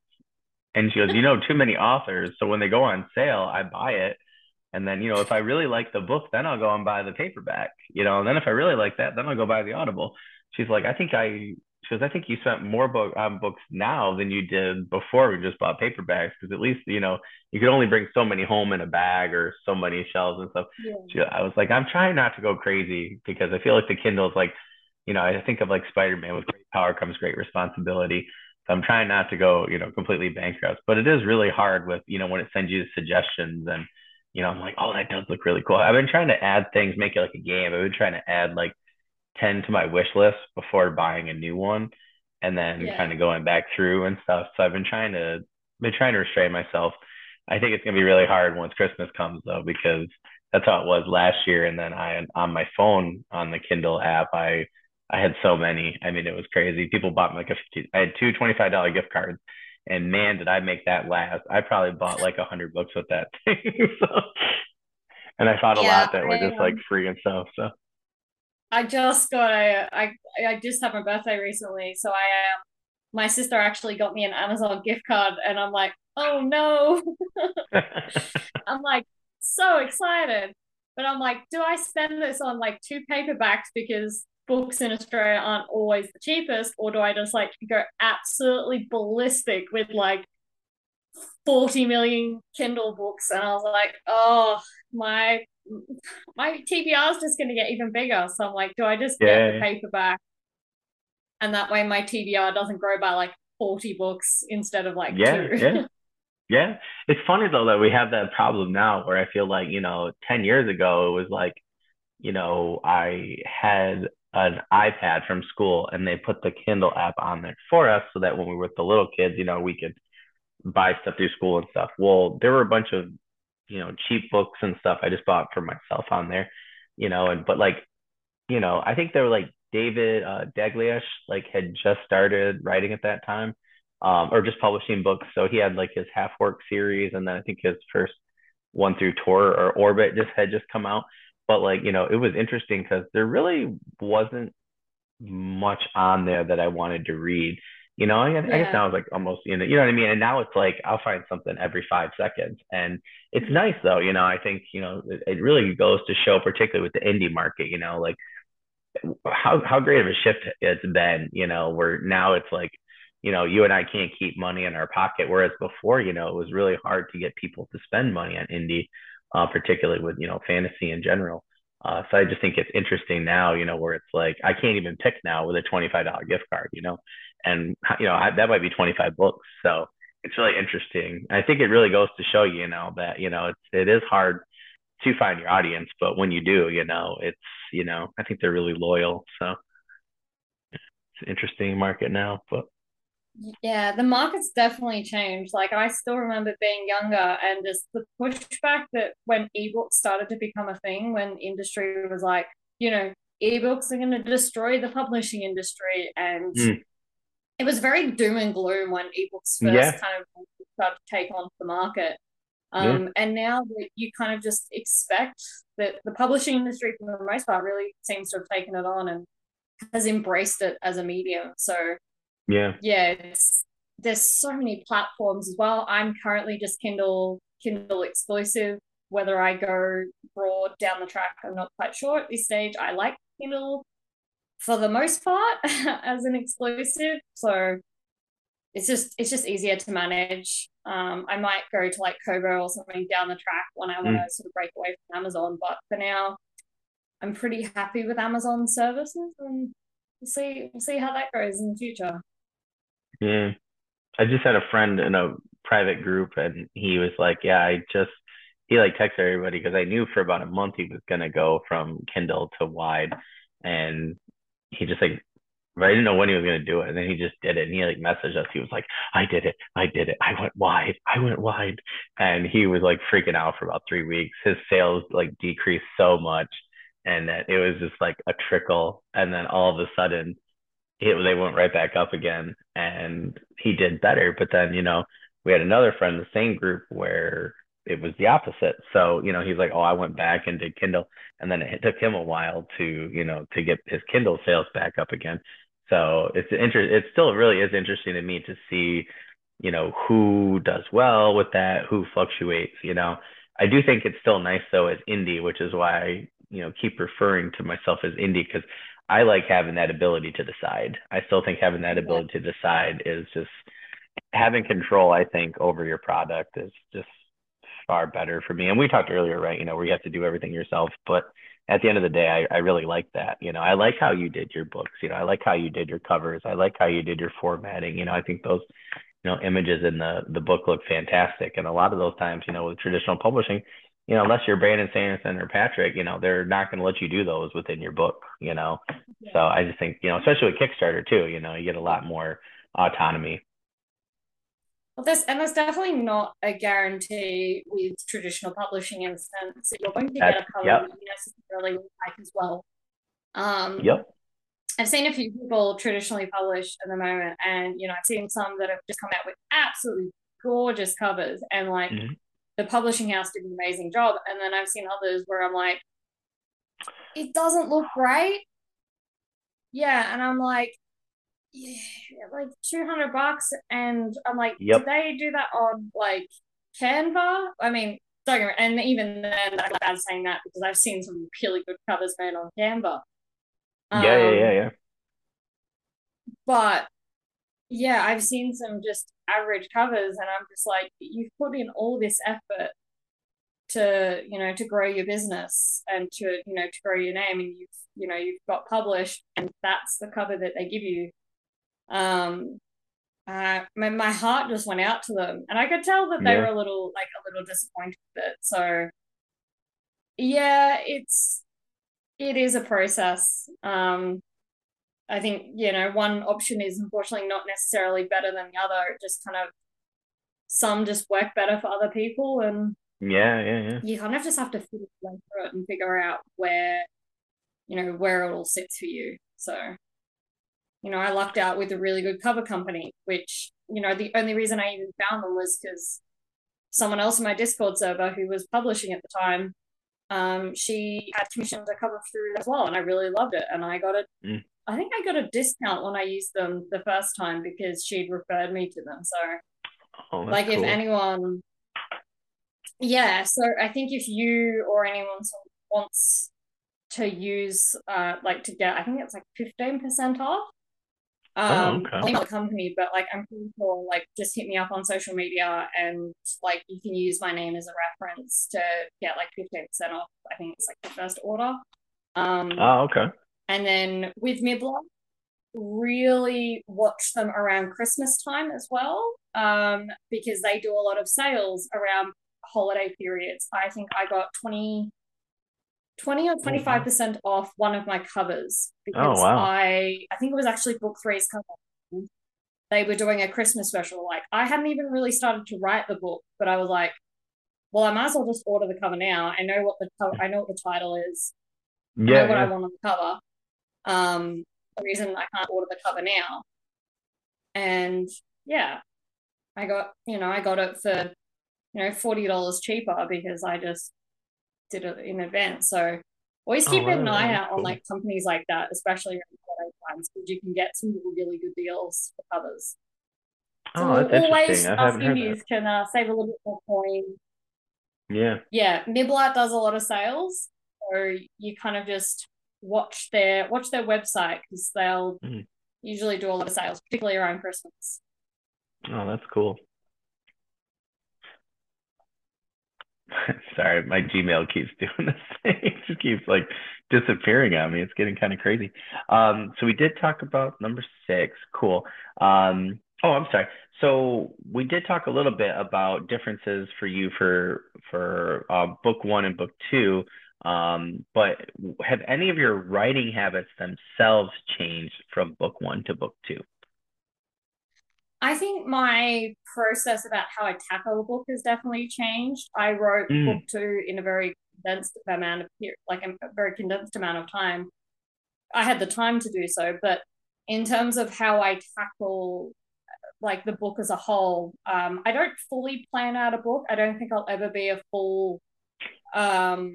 and she goes, you know, too many authors. So when they go on sale, I buy it, and then you know, if I really like the book, then I'll go and buy the paperback. You know, and then if I really like that, then I'll go buy the Audible. She's like, I think I because I think you spent more book on books now than you did before we just bought paperbacks because at least you know you could only bring so many home in a bag or so many shelves and stuff. Yeah. I was like, I'm trying not to go crazy because I feel like the Kindle is like, you know, I think of like Spider-Man with great power comes great responsibility. So I'm trying not to go, you know, completely bankrupt. But it is really hard with, you know, when it sends you suggestions and, you know, I'm like, oh, that does look really cool. I've been trying to add things, make it like a game. I've been trying to add like 10 to my wish list before buying a new one and then yeah. kind of going back through and stuff. So I've been trying to been trying to restrain myself. I think it's gonna be really hard once Christmas comes though, because that's how it was last year. And then I on my phone on the Kindle app, I I had so many. I mean, it was crazy. People bought me like a 50, I had two $25 gift cards. And man, did I make that last. I probably bought like a hundred books with that thing. so, and I found a yeah, lot that were just like free and stuff. So I just got a I I just had my birthday recently, so I um my sister actually got me an Amazon gift card, and I'm like, oh no, I'm like so excited, but I'm like, do I spend this on like two paperbacks because books in Australia aren't always the cheapest, or do I just like go absolutely ballistic with like 40 million Kindle books? And I was like, oh, my my TBR is just going to get even bigger. So I'm like, do I just yeah. get the paperback? And that way my TBR doesn't grow by like 40 books instead of like yeah, two. yeah. Yeah. It's funny though that we have that problem now where I feel like, you know, 10 years ago, it was like, you know, I had an iPad from school and they put the Kindle app on there for us so that when we were with the little kids, you know, we could buy stuff through school and stuff. Well, there were a bunch of you know cheap books and stuff I just bought for myself on there, you know, and but like, you know, I think they were like David uh, Dalglish like had just started writing at that time, um, or just publishing books. So he had like his Half-Orc series, and then I think his first one through Tor or orbit just had just come out. But like you know, it was interesting because there really wasn't much on there that I wanted to read you know, I, yeah. I guess now it's like almost, you know, you know what I mean? And now it's like I'll find something every five seconds. And it's nice though, you know, I think, you know, it, it really goes to show, particularly with the indie market, you know, like how how great of a shift it's been, you know, where now it's like, you know, you and I can't keep money in our pocket. Whereas before, you know, it was really hard to get people to spend money on indie, uh, particularly with, you know, fantasy in general. Uh, so I just think it's interesting now, you know, where it's like I can't even pick now with a $25 gift card, you know, and you know I, that might be 25 books. So it's really interesting. I think it really goes to show you, you know, that you know it's it is hard to find your audience, but when you do, you know, it's you know I think they're really loyal. So it's an interesting market now, but. Yeah, the market's definitely changed. Like I still remember being younger and just the pushback that when ebooks started to become a thing, when industry was like, you know, ebooks are going to destroy the publishing industry and mm it was very doom and gloom when ebooks first yeah. kind of started to take on the market. Um, yeah. And now that you kind of just expect that the publishing industry, for the most part, really seems to have taken it on and has embraced it as a medium. So, yeah, yeah, there's so many platforms as well. I'm currently just Kindle Kindle exclusive. Whether I go broad down the track, I'm not quite sure at this stage. I like Kindle for the most part as an exclusive. So it's just it's just easier to manage. Um, I might go to like Kobo or something down the track when I want to mm. sort of break away from Amazon, but for now, I'm pretty happy with Amazon services, and we'll see we'll see how that goes in the future. Yeah, I just had a friend in a private group, and he was like, "Yeah, I just." He like texted everybody because I knew for about a month he was gonna go from Kindle to wide, and he just like I didn't know when he was gonna do it, and then he just did it. And he like messaged us. He was like, "I did it. I did it. I went wide. I went wide." And he was like freaking out for about three weeks. His sales like decreased so much, and that it was just like a trickle. And then all of a sudden, it they went right back up again, and he did better. But then you know we had another friend in the same group where it was the opposite. So, you know, he's like, oh, I went back and did Kindle. And then it took him a while to, you know, to get his Kindle sales back up again. So it's inter- it still really is interesting to me to see, you know, who does well with that, who fluctuates, you know. I do think it's still nice though as indie, which is why I, you know, keep referring to myself as indie because I like having that ability to decide. I still think having that ability to decide is just having control, I think, over your product is just far better for me. And we talked earlier, right? You know, where you have to do everything yourself. But at the end of the day, I, I really like that. You know, I like how you did your books. You know, I like how you did your covers. I like how you did your formatting. You know, I think those, you know, images in the the book look fantastic. And a lot of those times, you know, with traditional publishing, you know, unless you're Brandon Sanderson or Patrick, you know, they're not going to let you do those within your book. You know, yeah. so I just think, you know, especially with Kickstarter too, you know, you get a lot more autonomy well, there's and there's definitely not a guarantee with traditional publishing in the sense that you're going to get a cover yep. you necessarily like as well. Um, yep. I've seen a few people traditionally published at the moment, and you know, I've seen some that have just come out with absolutely gorgeous covers, and like mm-hmm. the publishing house did an amazing job. And then I've seen others where I'm like, it doesn't look great. Yeah, and I'm like, yeah, like 200 bucks. And I'm like, yep. did they do that on like Canva? I mean, don't get me, and even then, I'm bad saying that because I've seen some really good covers made on Canva. Um, yeah, yeah, yeah, yeah. But yeah, I've seen some just average covers, and I'm just like, you've put in all this effort to you know to grow your business and to you know to grow your name and you've you know you've got published and that's the cover that they give you um uh, my, my heart just went out to them and i could tell that they yeah. were a little like a little disappointed with it so yeah it's it is a process. Um i think you know one option is unfortunately not necessarily better than the other. It just kind of some just work better for other people and yeah yeah yeah. you kind of just have to through it and figure out where you know where it all sits for you so you know, I lucked out with a really good cover company, which, you know, the only reason I even found them was because someone else in my Discord server who was publishing at the time, um, she had commissioned a cover through as well, and I really loved it. And I got it. Mm. I think I got a discount when I used them the first time because she'd referred me to them. So, oh, like, cool. if anyone, yeah. So I think if you or anyone wants to use, uh, like to get, I think it's like fifteen percent Oh, um, okay. I'll email the company, but like I'm pretty sure like just hit me up on social media and like you can use my name as a reference to get like 15% off. I think it's like the first order. Um Oh, okay. And then with Miblart, really watch them around Christmas time as well. Um, because they do a lot of sales around holiday periods. I think I got 20 20 or 25% off one of my covers because oh, wow. I I think it was actually book three's cover. They were doing a Christmas special. Like I hadn't even really started to write the book, but I was like, well, I might as well just order the cover now. I know what the cover, I know what the title is. Yeah, I know what yeah. I want on the cover. Um, the reason I can't order the cover now. And yeah, I got, you know, I got it for, you know, $40 cheaper because I just did it in advance. So always keep oh, an eye out cool. on like companies like that, especially times, because you can get some really good deals for covers. So oh, that's always us indies can uh, save a little bit more coin. Yeah. Yeah. Miblart does a lot of sales. So you kind of just watch their watch their website because they'll mm. usually do a lot of sales, particularly around Christmas. Oh, that's cool. Sorry, my Gmail keeps doing this thing. It just keeps like disappearing on me. It's getting kind of crazy. Um, so we did talk about number six. Cool. Um, oh, I'm sorry. So we did talk a little bit about differences for you for for uh, book one and book two. Um, but have any of your writing habits themselves changed from book one to book two? I think my process about how I tackle a book has definitely changed. I wrote mm. book two in a very condensed amount of like a very condensed amount of time. I had the time to do so, but in terms of how I tackle like the book as a whole, um, I don't fully plan out a book. I don't think I'll ever be a full um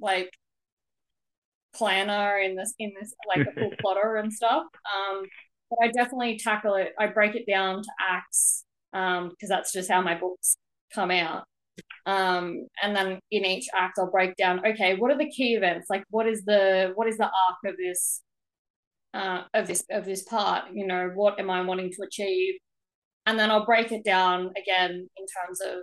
like planner in this in this like a full plotter and stuff. Um but I definitely tackle it. I break it down to acts um, because that's just how my books come out. Um, and then in each act, I'll break down. Okay, what are the key events? Like, what is the what is the arc of this uh, of this of this part? You know, what am I wanting to achieve? And then I'll break it down again in terms of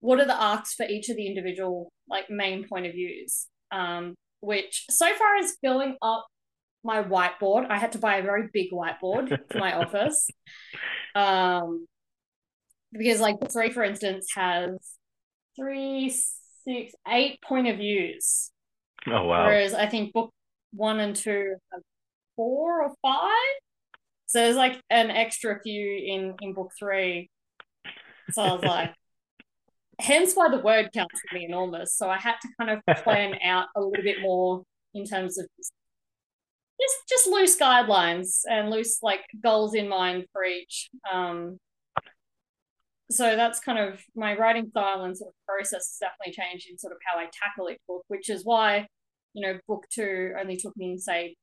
what are the arcs for each of the individual like main point of views. Um, which so far is filling up my whiteboard. I had to buy a very big whiteboard for my office. Um, because like book three, for instance, has three, six, eight point of views. Oh wow. Whereas I think book one and two have four or five. So there's like an extra few in in book three. So I was like, hence why the word count for me enormous. So I had to kind of plan out a little bit more in terms of just just loose guidelines and loose like goals in mind for each. Um, so that's kind of my writing style and sort of process has definitely changed in sort of how I tackle each book, which is why, you know, book two only took me, say,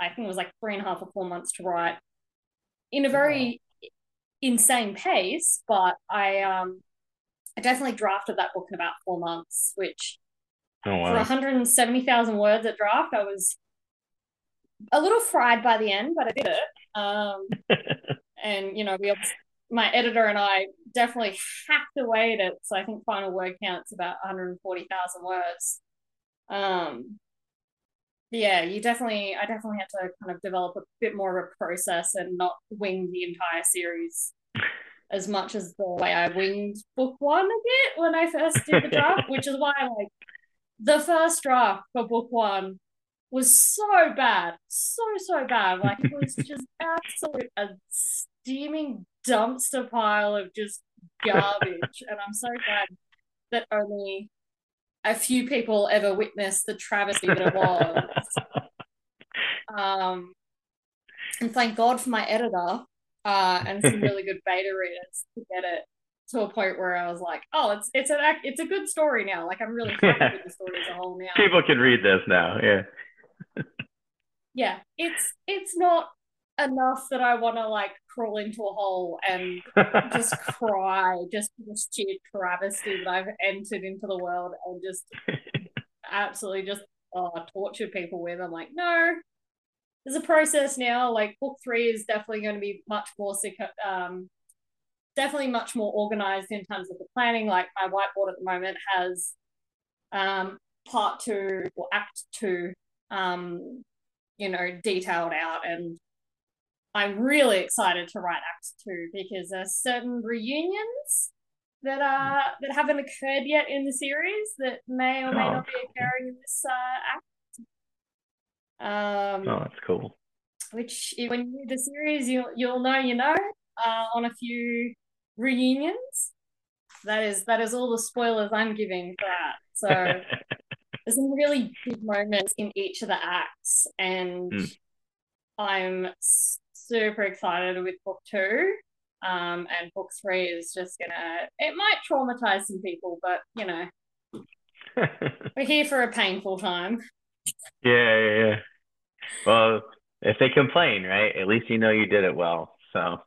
I think it was like three and a half or four months to write in a very wow. insane pace. But I um I definitely drafted that book in about four months, which oh, wow. for 170,000 words at draft, I was a little fried by the end, but I did it. Um, and you know, we my editor and I definitely hacked away at it. So I think final word count's about 140,000 words. Um, yeah, you definitely, I definitely had to kind of develop a bit more of a process and not wing the entire series as much as the way I winged book one a bit when I first did the draft, which is why like the first draft for book one was so bad, so so bad. Like it was just absolute a steaming dumpster pile of just garbage. and I'm so glad that only a few people ever witnessed the travesty that it was. um, and thank God for my editor uh, and some really good beta readers to get it to a point where I was like, oh, it's it's an it's a good story now. Like I'm really happy with the story as a whole now. People can read this now. Yeah yeah, it's it's not enough that I want to like crawl into a hole and just cry just the sheer travesty that I've entered into the world and just absolutely just oh, torture people with. I'm like, no, there's a process now. Like book three is definitely going to be much more um, definitely much more organized in terms of the planning. Like my whiteboard at the moment has um, part two or act two, um, you know, detailed out. And I'm really excited to write act two because there's certain reunions that are that haven't occurred yet in the series that may or may oh, not be occurring in this uh, act. Um, oh, that's cool. Which, when you read the series, you'll you'll know you know uh, on a few reunions. That is that is all the spoilers I'm giving for that. So there's some really big moments in each of the acts, and mm. I'm super excited with book two. Um, and book three is just gonna it might traumatize some people, but you know we're here for a painful time. Yeah, yeah, yeah. Well, if they complain, right, at least you know you did it well. So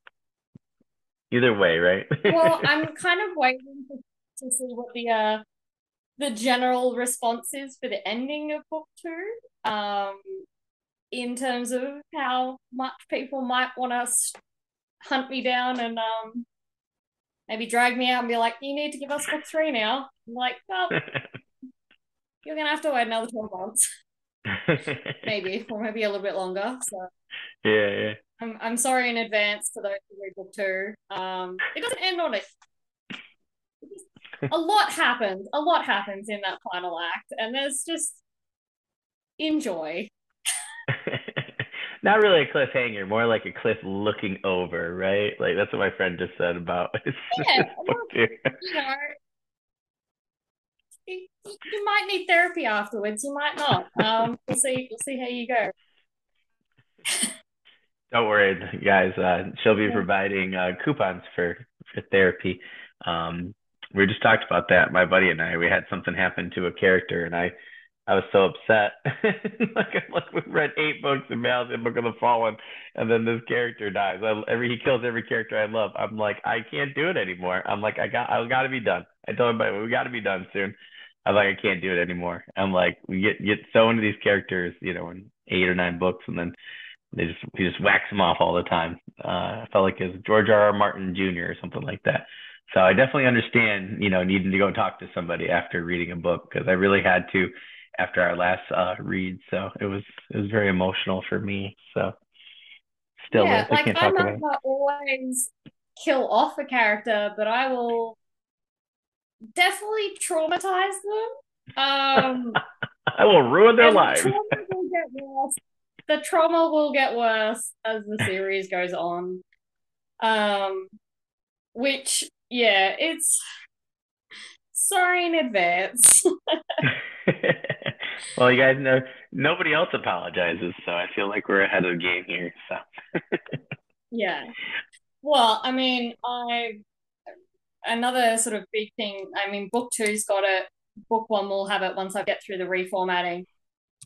either way, right? well, I'm kind of waiting to, to see what the uh the general responses for the ending of book two. Um, in terms of how much people might want to hunt me down and um maybe drag me out and be like, "You need to give us book three now." I'm like, well, you're gonna have to wait another twelve months, maybe, or maybe a little bit longer. So yeah, yeah. I'm I'm sorry in advance for those who read book two. Um, it doesn't end on a. a lot happens. A lot happens in that final act, and there's just enjoy. Not really a cliffhanger, more like a cliff looking over, right? Like that's what my friend just said about. Yeah, well, you know, you, you might need therapy afterwards. You might not. Um, we'll see. We'll see how you go. Don't worry, guys. Uh, she'll be providing uh, coupons for for therapy. Um, we just talked about that. My buddy and I. We had something happen to a character, and I I was so upset. like, like we read eight books in Malazan Book of the Fallen, and then this character dies. I, every he kills every character I love. I'm like, I can't do it anymore. I'm like, I got, I got to be done. I told him, we got to be done soon. I'm like, I can't do it anymore. I'm like, we get get so into these characters, you know, in eight or nine books, and then they just he just whacks them off all the time. Uh, I felt like it was George R. R. Martin Jr. or something like that. So I definitely understand, you know, needing to go talk to somebody after reading a book because I really had to after our last uh, read. So it was it was very emotional for me. So still, yeah, like I might not always kill off a character, but I will definitely traumatize them. Um, I will ruin their lives. The the trauma will get worse as the series goes on. Um, which yeah, it's sorry in advance. well, you guys know nobody else apologizes, so I feel like we're ahead of the game here. So yeah. Well, I mean, I another sort of big thing. I mean, book two's got it. Book one will have it once I get through the reformatting.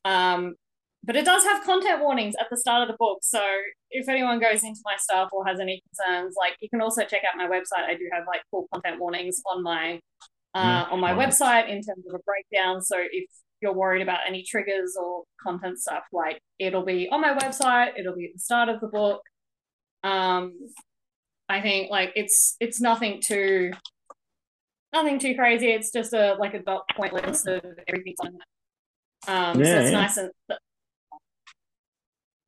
Um, but it does have content warnings at the start of the book. So if anyone goes into my stuff or has any concerns, like you can also check out my website. I do have like full content warnings on my uh, on my website in terms of a breakdown. So if you're worried about any triggers or content stuff, like it'll be on my website. It'll be at the start of the book. Um, I think like it's it's nothing too nothing too crazy. It's just a like a dot point list of everything on it. Um, yeah, so it's yeah. nice and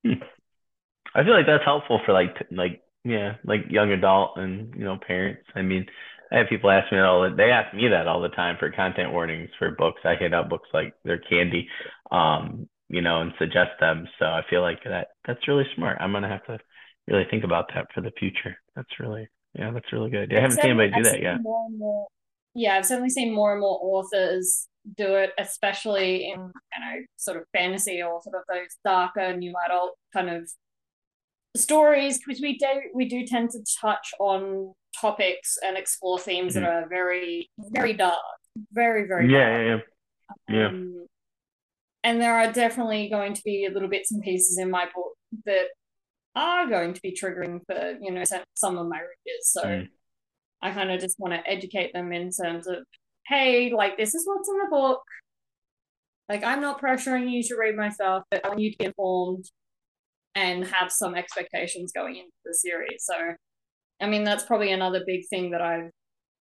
I feel like that's helpful for like like yeah like young adult and you know parents. I mean, I have people ask me that all. They ask me that all the time for content warnings for books. I hand out books like they're candy, um, you know, and suggest them. So I feel like that that's really smart. I'm gonna have to really think about that for the future. That's really yeah, that's really good. Yeah, I haven't seen anybody do that yet. More more, yeah, I've certainly seen more and more authors do it, especially in you know sort of fantasy or sort of those darker new adult kind of stories, because we do we do tend to touch on topics and explore themes mm-hmm. that are very very dark, very very yeah dark. yeah yeah. Um, and there are definitely going to be little bits and pieces in my book that are going to be triggering for you know some of my readers. So mm. I kind of just want to educate them in terms of hey, like this is what's in the book. Like I'm not pressuring you to read myself, but I want you to be informed. and have some expectations going into the series. So, I mean, that's probably another big thing that I've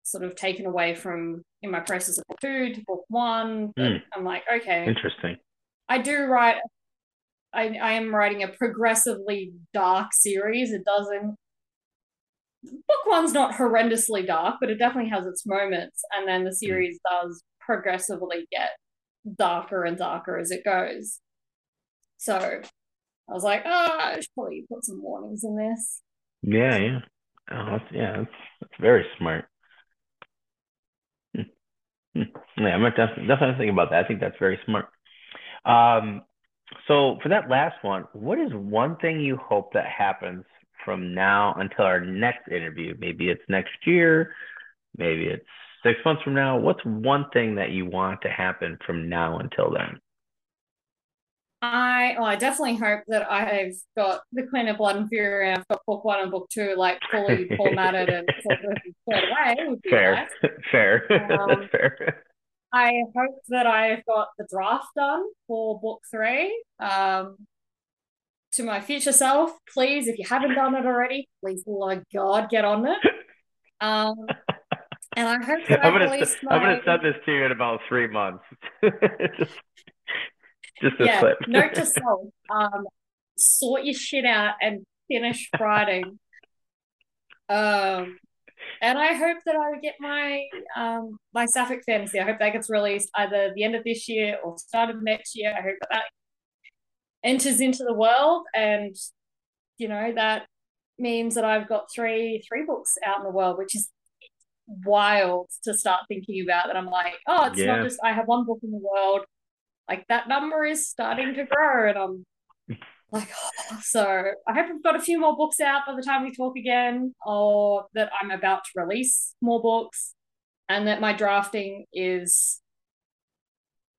sort of taken away from in my process of book two to book one. Mm. I'm like, okay, interesting. I do write. I I am writing a progressively dark series. It doesn't. Book one's not horrendously dark, but it definitely has its moments, and then the hmm. series does progressively get darker and darker as it goes. So I was like, oh, I should probably put some warnings in this. Yeah, yeah. Oh, that's, yeah, that's, that's very smart. Hmm. Yeah, I'm definitely, definitely thinking about that. I think that's very smart. Um, so for that last one, what is one thing you hope that happens from now until our next interview? Maybe it's next year, maybe it's six months from now. What's one thing that you want to happen from now until then? I well, I definitely hope that I've got the Queen of Blood and Fury and I've got book one and book two like fully formatted and sort of away. fair, nice. fair, um, fair. I hope that I've got the draft done for book three. Um, to my future self, please, if you haven't done it already, please, Lord God, get on it. Um, and I hope that I'm gonna, st- my... I'm gonna send this to you in about three months. just, just a yeah, clip. note to self: um, sort your shit out and finish writing. Um, and I hope that I get my um my Sapphic fantasy. I hope that gets released either the end of this year or start of next year. I hope that, that enters into the world, and you know that means that I've got three three books out in the world, which is wild to start thinking about. That I'm like, oh, it's yeah. not just I have one book in the world. Like that number is starting to grow, and I'm like oh, so i hope i've got a few more books out by the time we talk again or that i'm about to release more books and that my drafting is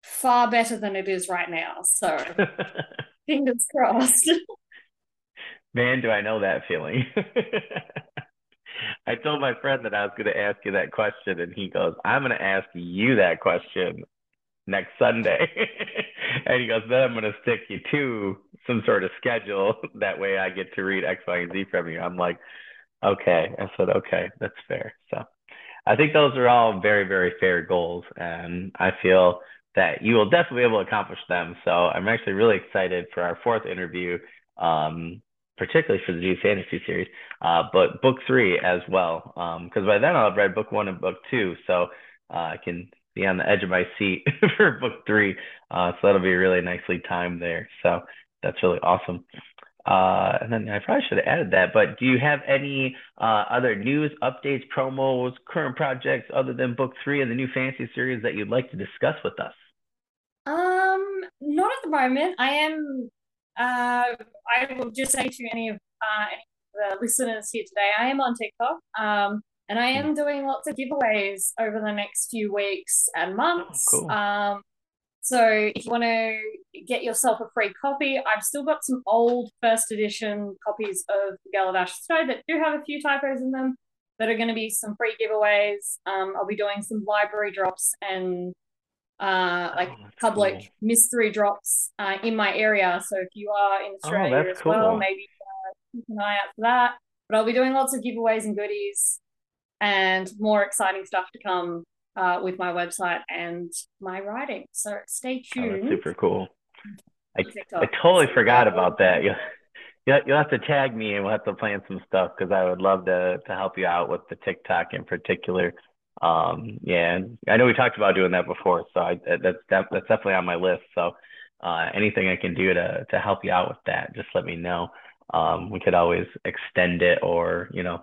far better than it is right now so fingers crossed man do i know that feeling i told my friend that i was going to ask you that question and he goes i'm going to ask you that question next Sunday. and he goes, then I'm going to stick you to some sort of schedule. That way I get to read X, Y, and Z from you. I'm like, okay. I said, okay, that's fair. So I think those are all very, very fair goals. And I feel that you will definitely be able to accomplish them. So I'm actually really excited for our fourth interview, um, particularly for the new fantasy series, uh, but book three as well. Because um, by then I'll have read book one and book two. So uh, I can be on the edge of my seat for book three. Uh, so that'll be really nicely timed there. So that's really awesome. Uh, and then I probably should have added that, but do you have any uh, other news, updates, promos, current projects other than book three and the new fantasy series that you'd like to discuss with us? Not at the moment. I am. Uh, I will just say to any of uh, any of the listeners here today, I am on TikTok. Um, and I am doing lots of giveaways over the next few weeks and months. Oh, cool. Um, so if you want to get yourself a free copy, I've still got some old first edition copies of the Girl of Ash Snow that do have a few typos in them that are going to be some free giveaways. Um, I'll be doing some library drops and uh, like oh, public cool. mystery drops uh, in my area. So if you are in oh, Australia oh, as cool. well, maybe uh, keep an eye out for that. But I'll be doing lots of giveaways and goodies and more exciting stuff to come uh, with my website and my writing. So stay tuned. Oh, super cool. I, I totally forgot about that. You'll, you'll have to tag me and we'll have to plan some stuff because I would love to to help you out with the TikTok in particular. Um, yeah, I know we talked about doing that before, so I, that's that's definitely on my list. So uh, anything I can do to to help you out with that, just let me know. Um, we could always extend it or you know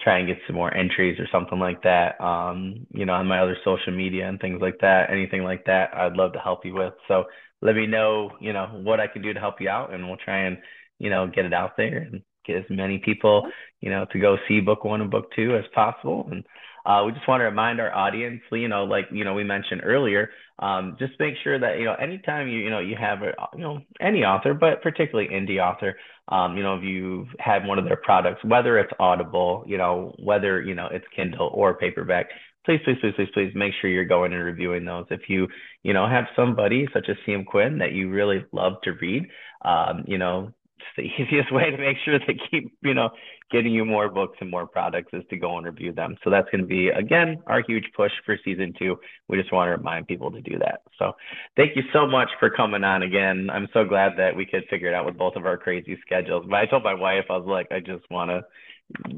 try and get some more entries or something like that. Um, you know, on my other social media and things like that, anything like that, I'd love to help you with. So let me know, you know, what I can do to help you out and we'll try and, you know, get it out there and get as many people, you know, to go see book one and book two as possible. And uh, we just want to remind our audience, you know, like, you know, we mentioned earlier, um, just make sure that, you know, anytime you, you know, you have, a, you know, any author, but particularly indie author, um, you know, if you've had one of their products, whether it's Audible, you know, whether, you know, it's Kindle or paperback, please, please, please, please, please make sure you're going and reviewing those. If you, you know, have somebody such as CM Quinn that you really love to read, um, you know, the easiest way to make sure they keep, you know, getting you more books and more products is to go and review them. So that's going to be, again, our huge push for season two. We just want to remind people to do that. So thank you so much for coming on again. I'm so glad that we could figure it out with both of our crazy schedules. But I told my wife, I was like, I just want to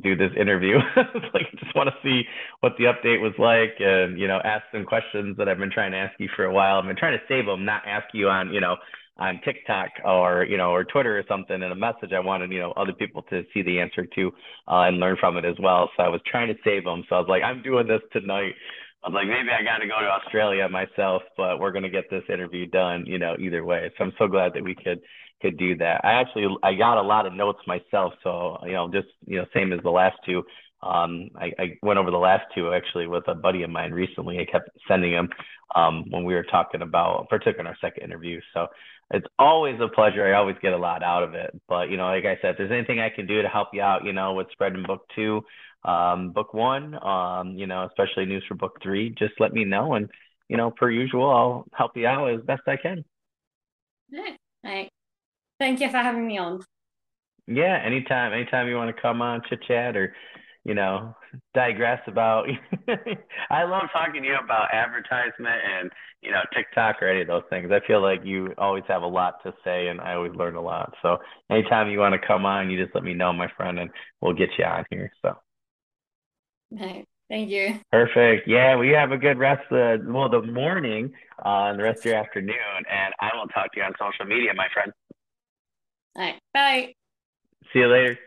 do this interview. like, I just want to see what the update was like and, you know, ask some questions that I've been trying to ask you for a while. I've been trying to save them, not ask you on, you know, on TikTok or you know or Twitter or something in a message, I wanted you know other people to see the answer to uh, and learn from it as well. So I was trying to save them. So I was like, I'm doing this tonight. I was like, maybe I got to go to Australia myself, but we're gonna get this interview done, you know, either way. So I'm so glad that we could could do that. I actually I got a lot of notes myself, so you know, just you know, same as the last two. Um, I, I went over the last two actually with a buddy of mine recently. I kept sending him um, when we were talking about, particularly in our second interview. So it's always a pleasure. I always get a lot out of it. But you know, like I said, if there's anything I can do to help you out, you know, with spreading book two, um, book one, um, you know, especially news for book three, just let me know. And you know, per usual, I'll help you out as best I can. Right. Thank you for having me on. Yeah, anytime, anytime you want to come on, chit chat or you know, digress about. I love talking to you about advertisement and you know TikTok or any of those things. I feel like you always have a lot to say, and I always learn a lot. So anytime you want to come on, you just let me know, my friend, and we'll get you on here. So. Right. Thank you. Perfect. Yeah, we have a good rest of the well the morning uh, and the rest of your afternoon, and I will talk to you on social media, my friend. All right. Bye. See you later.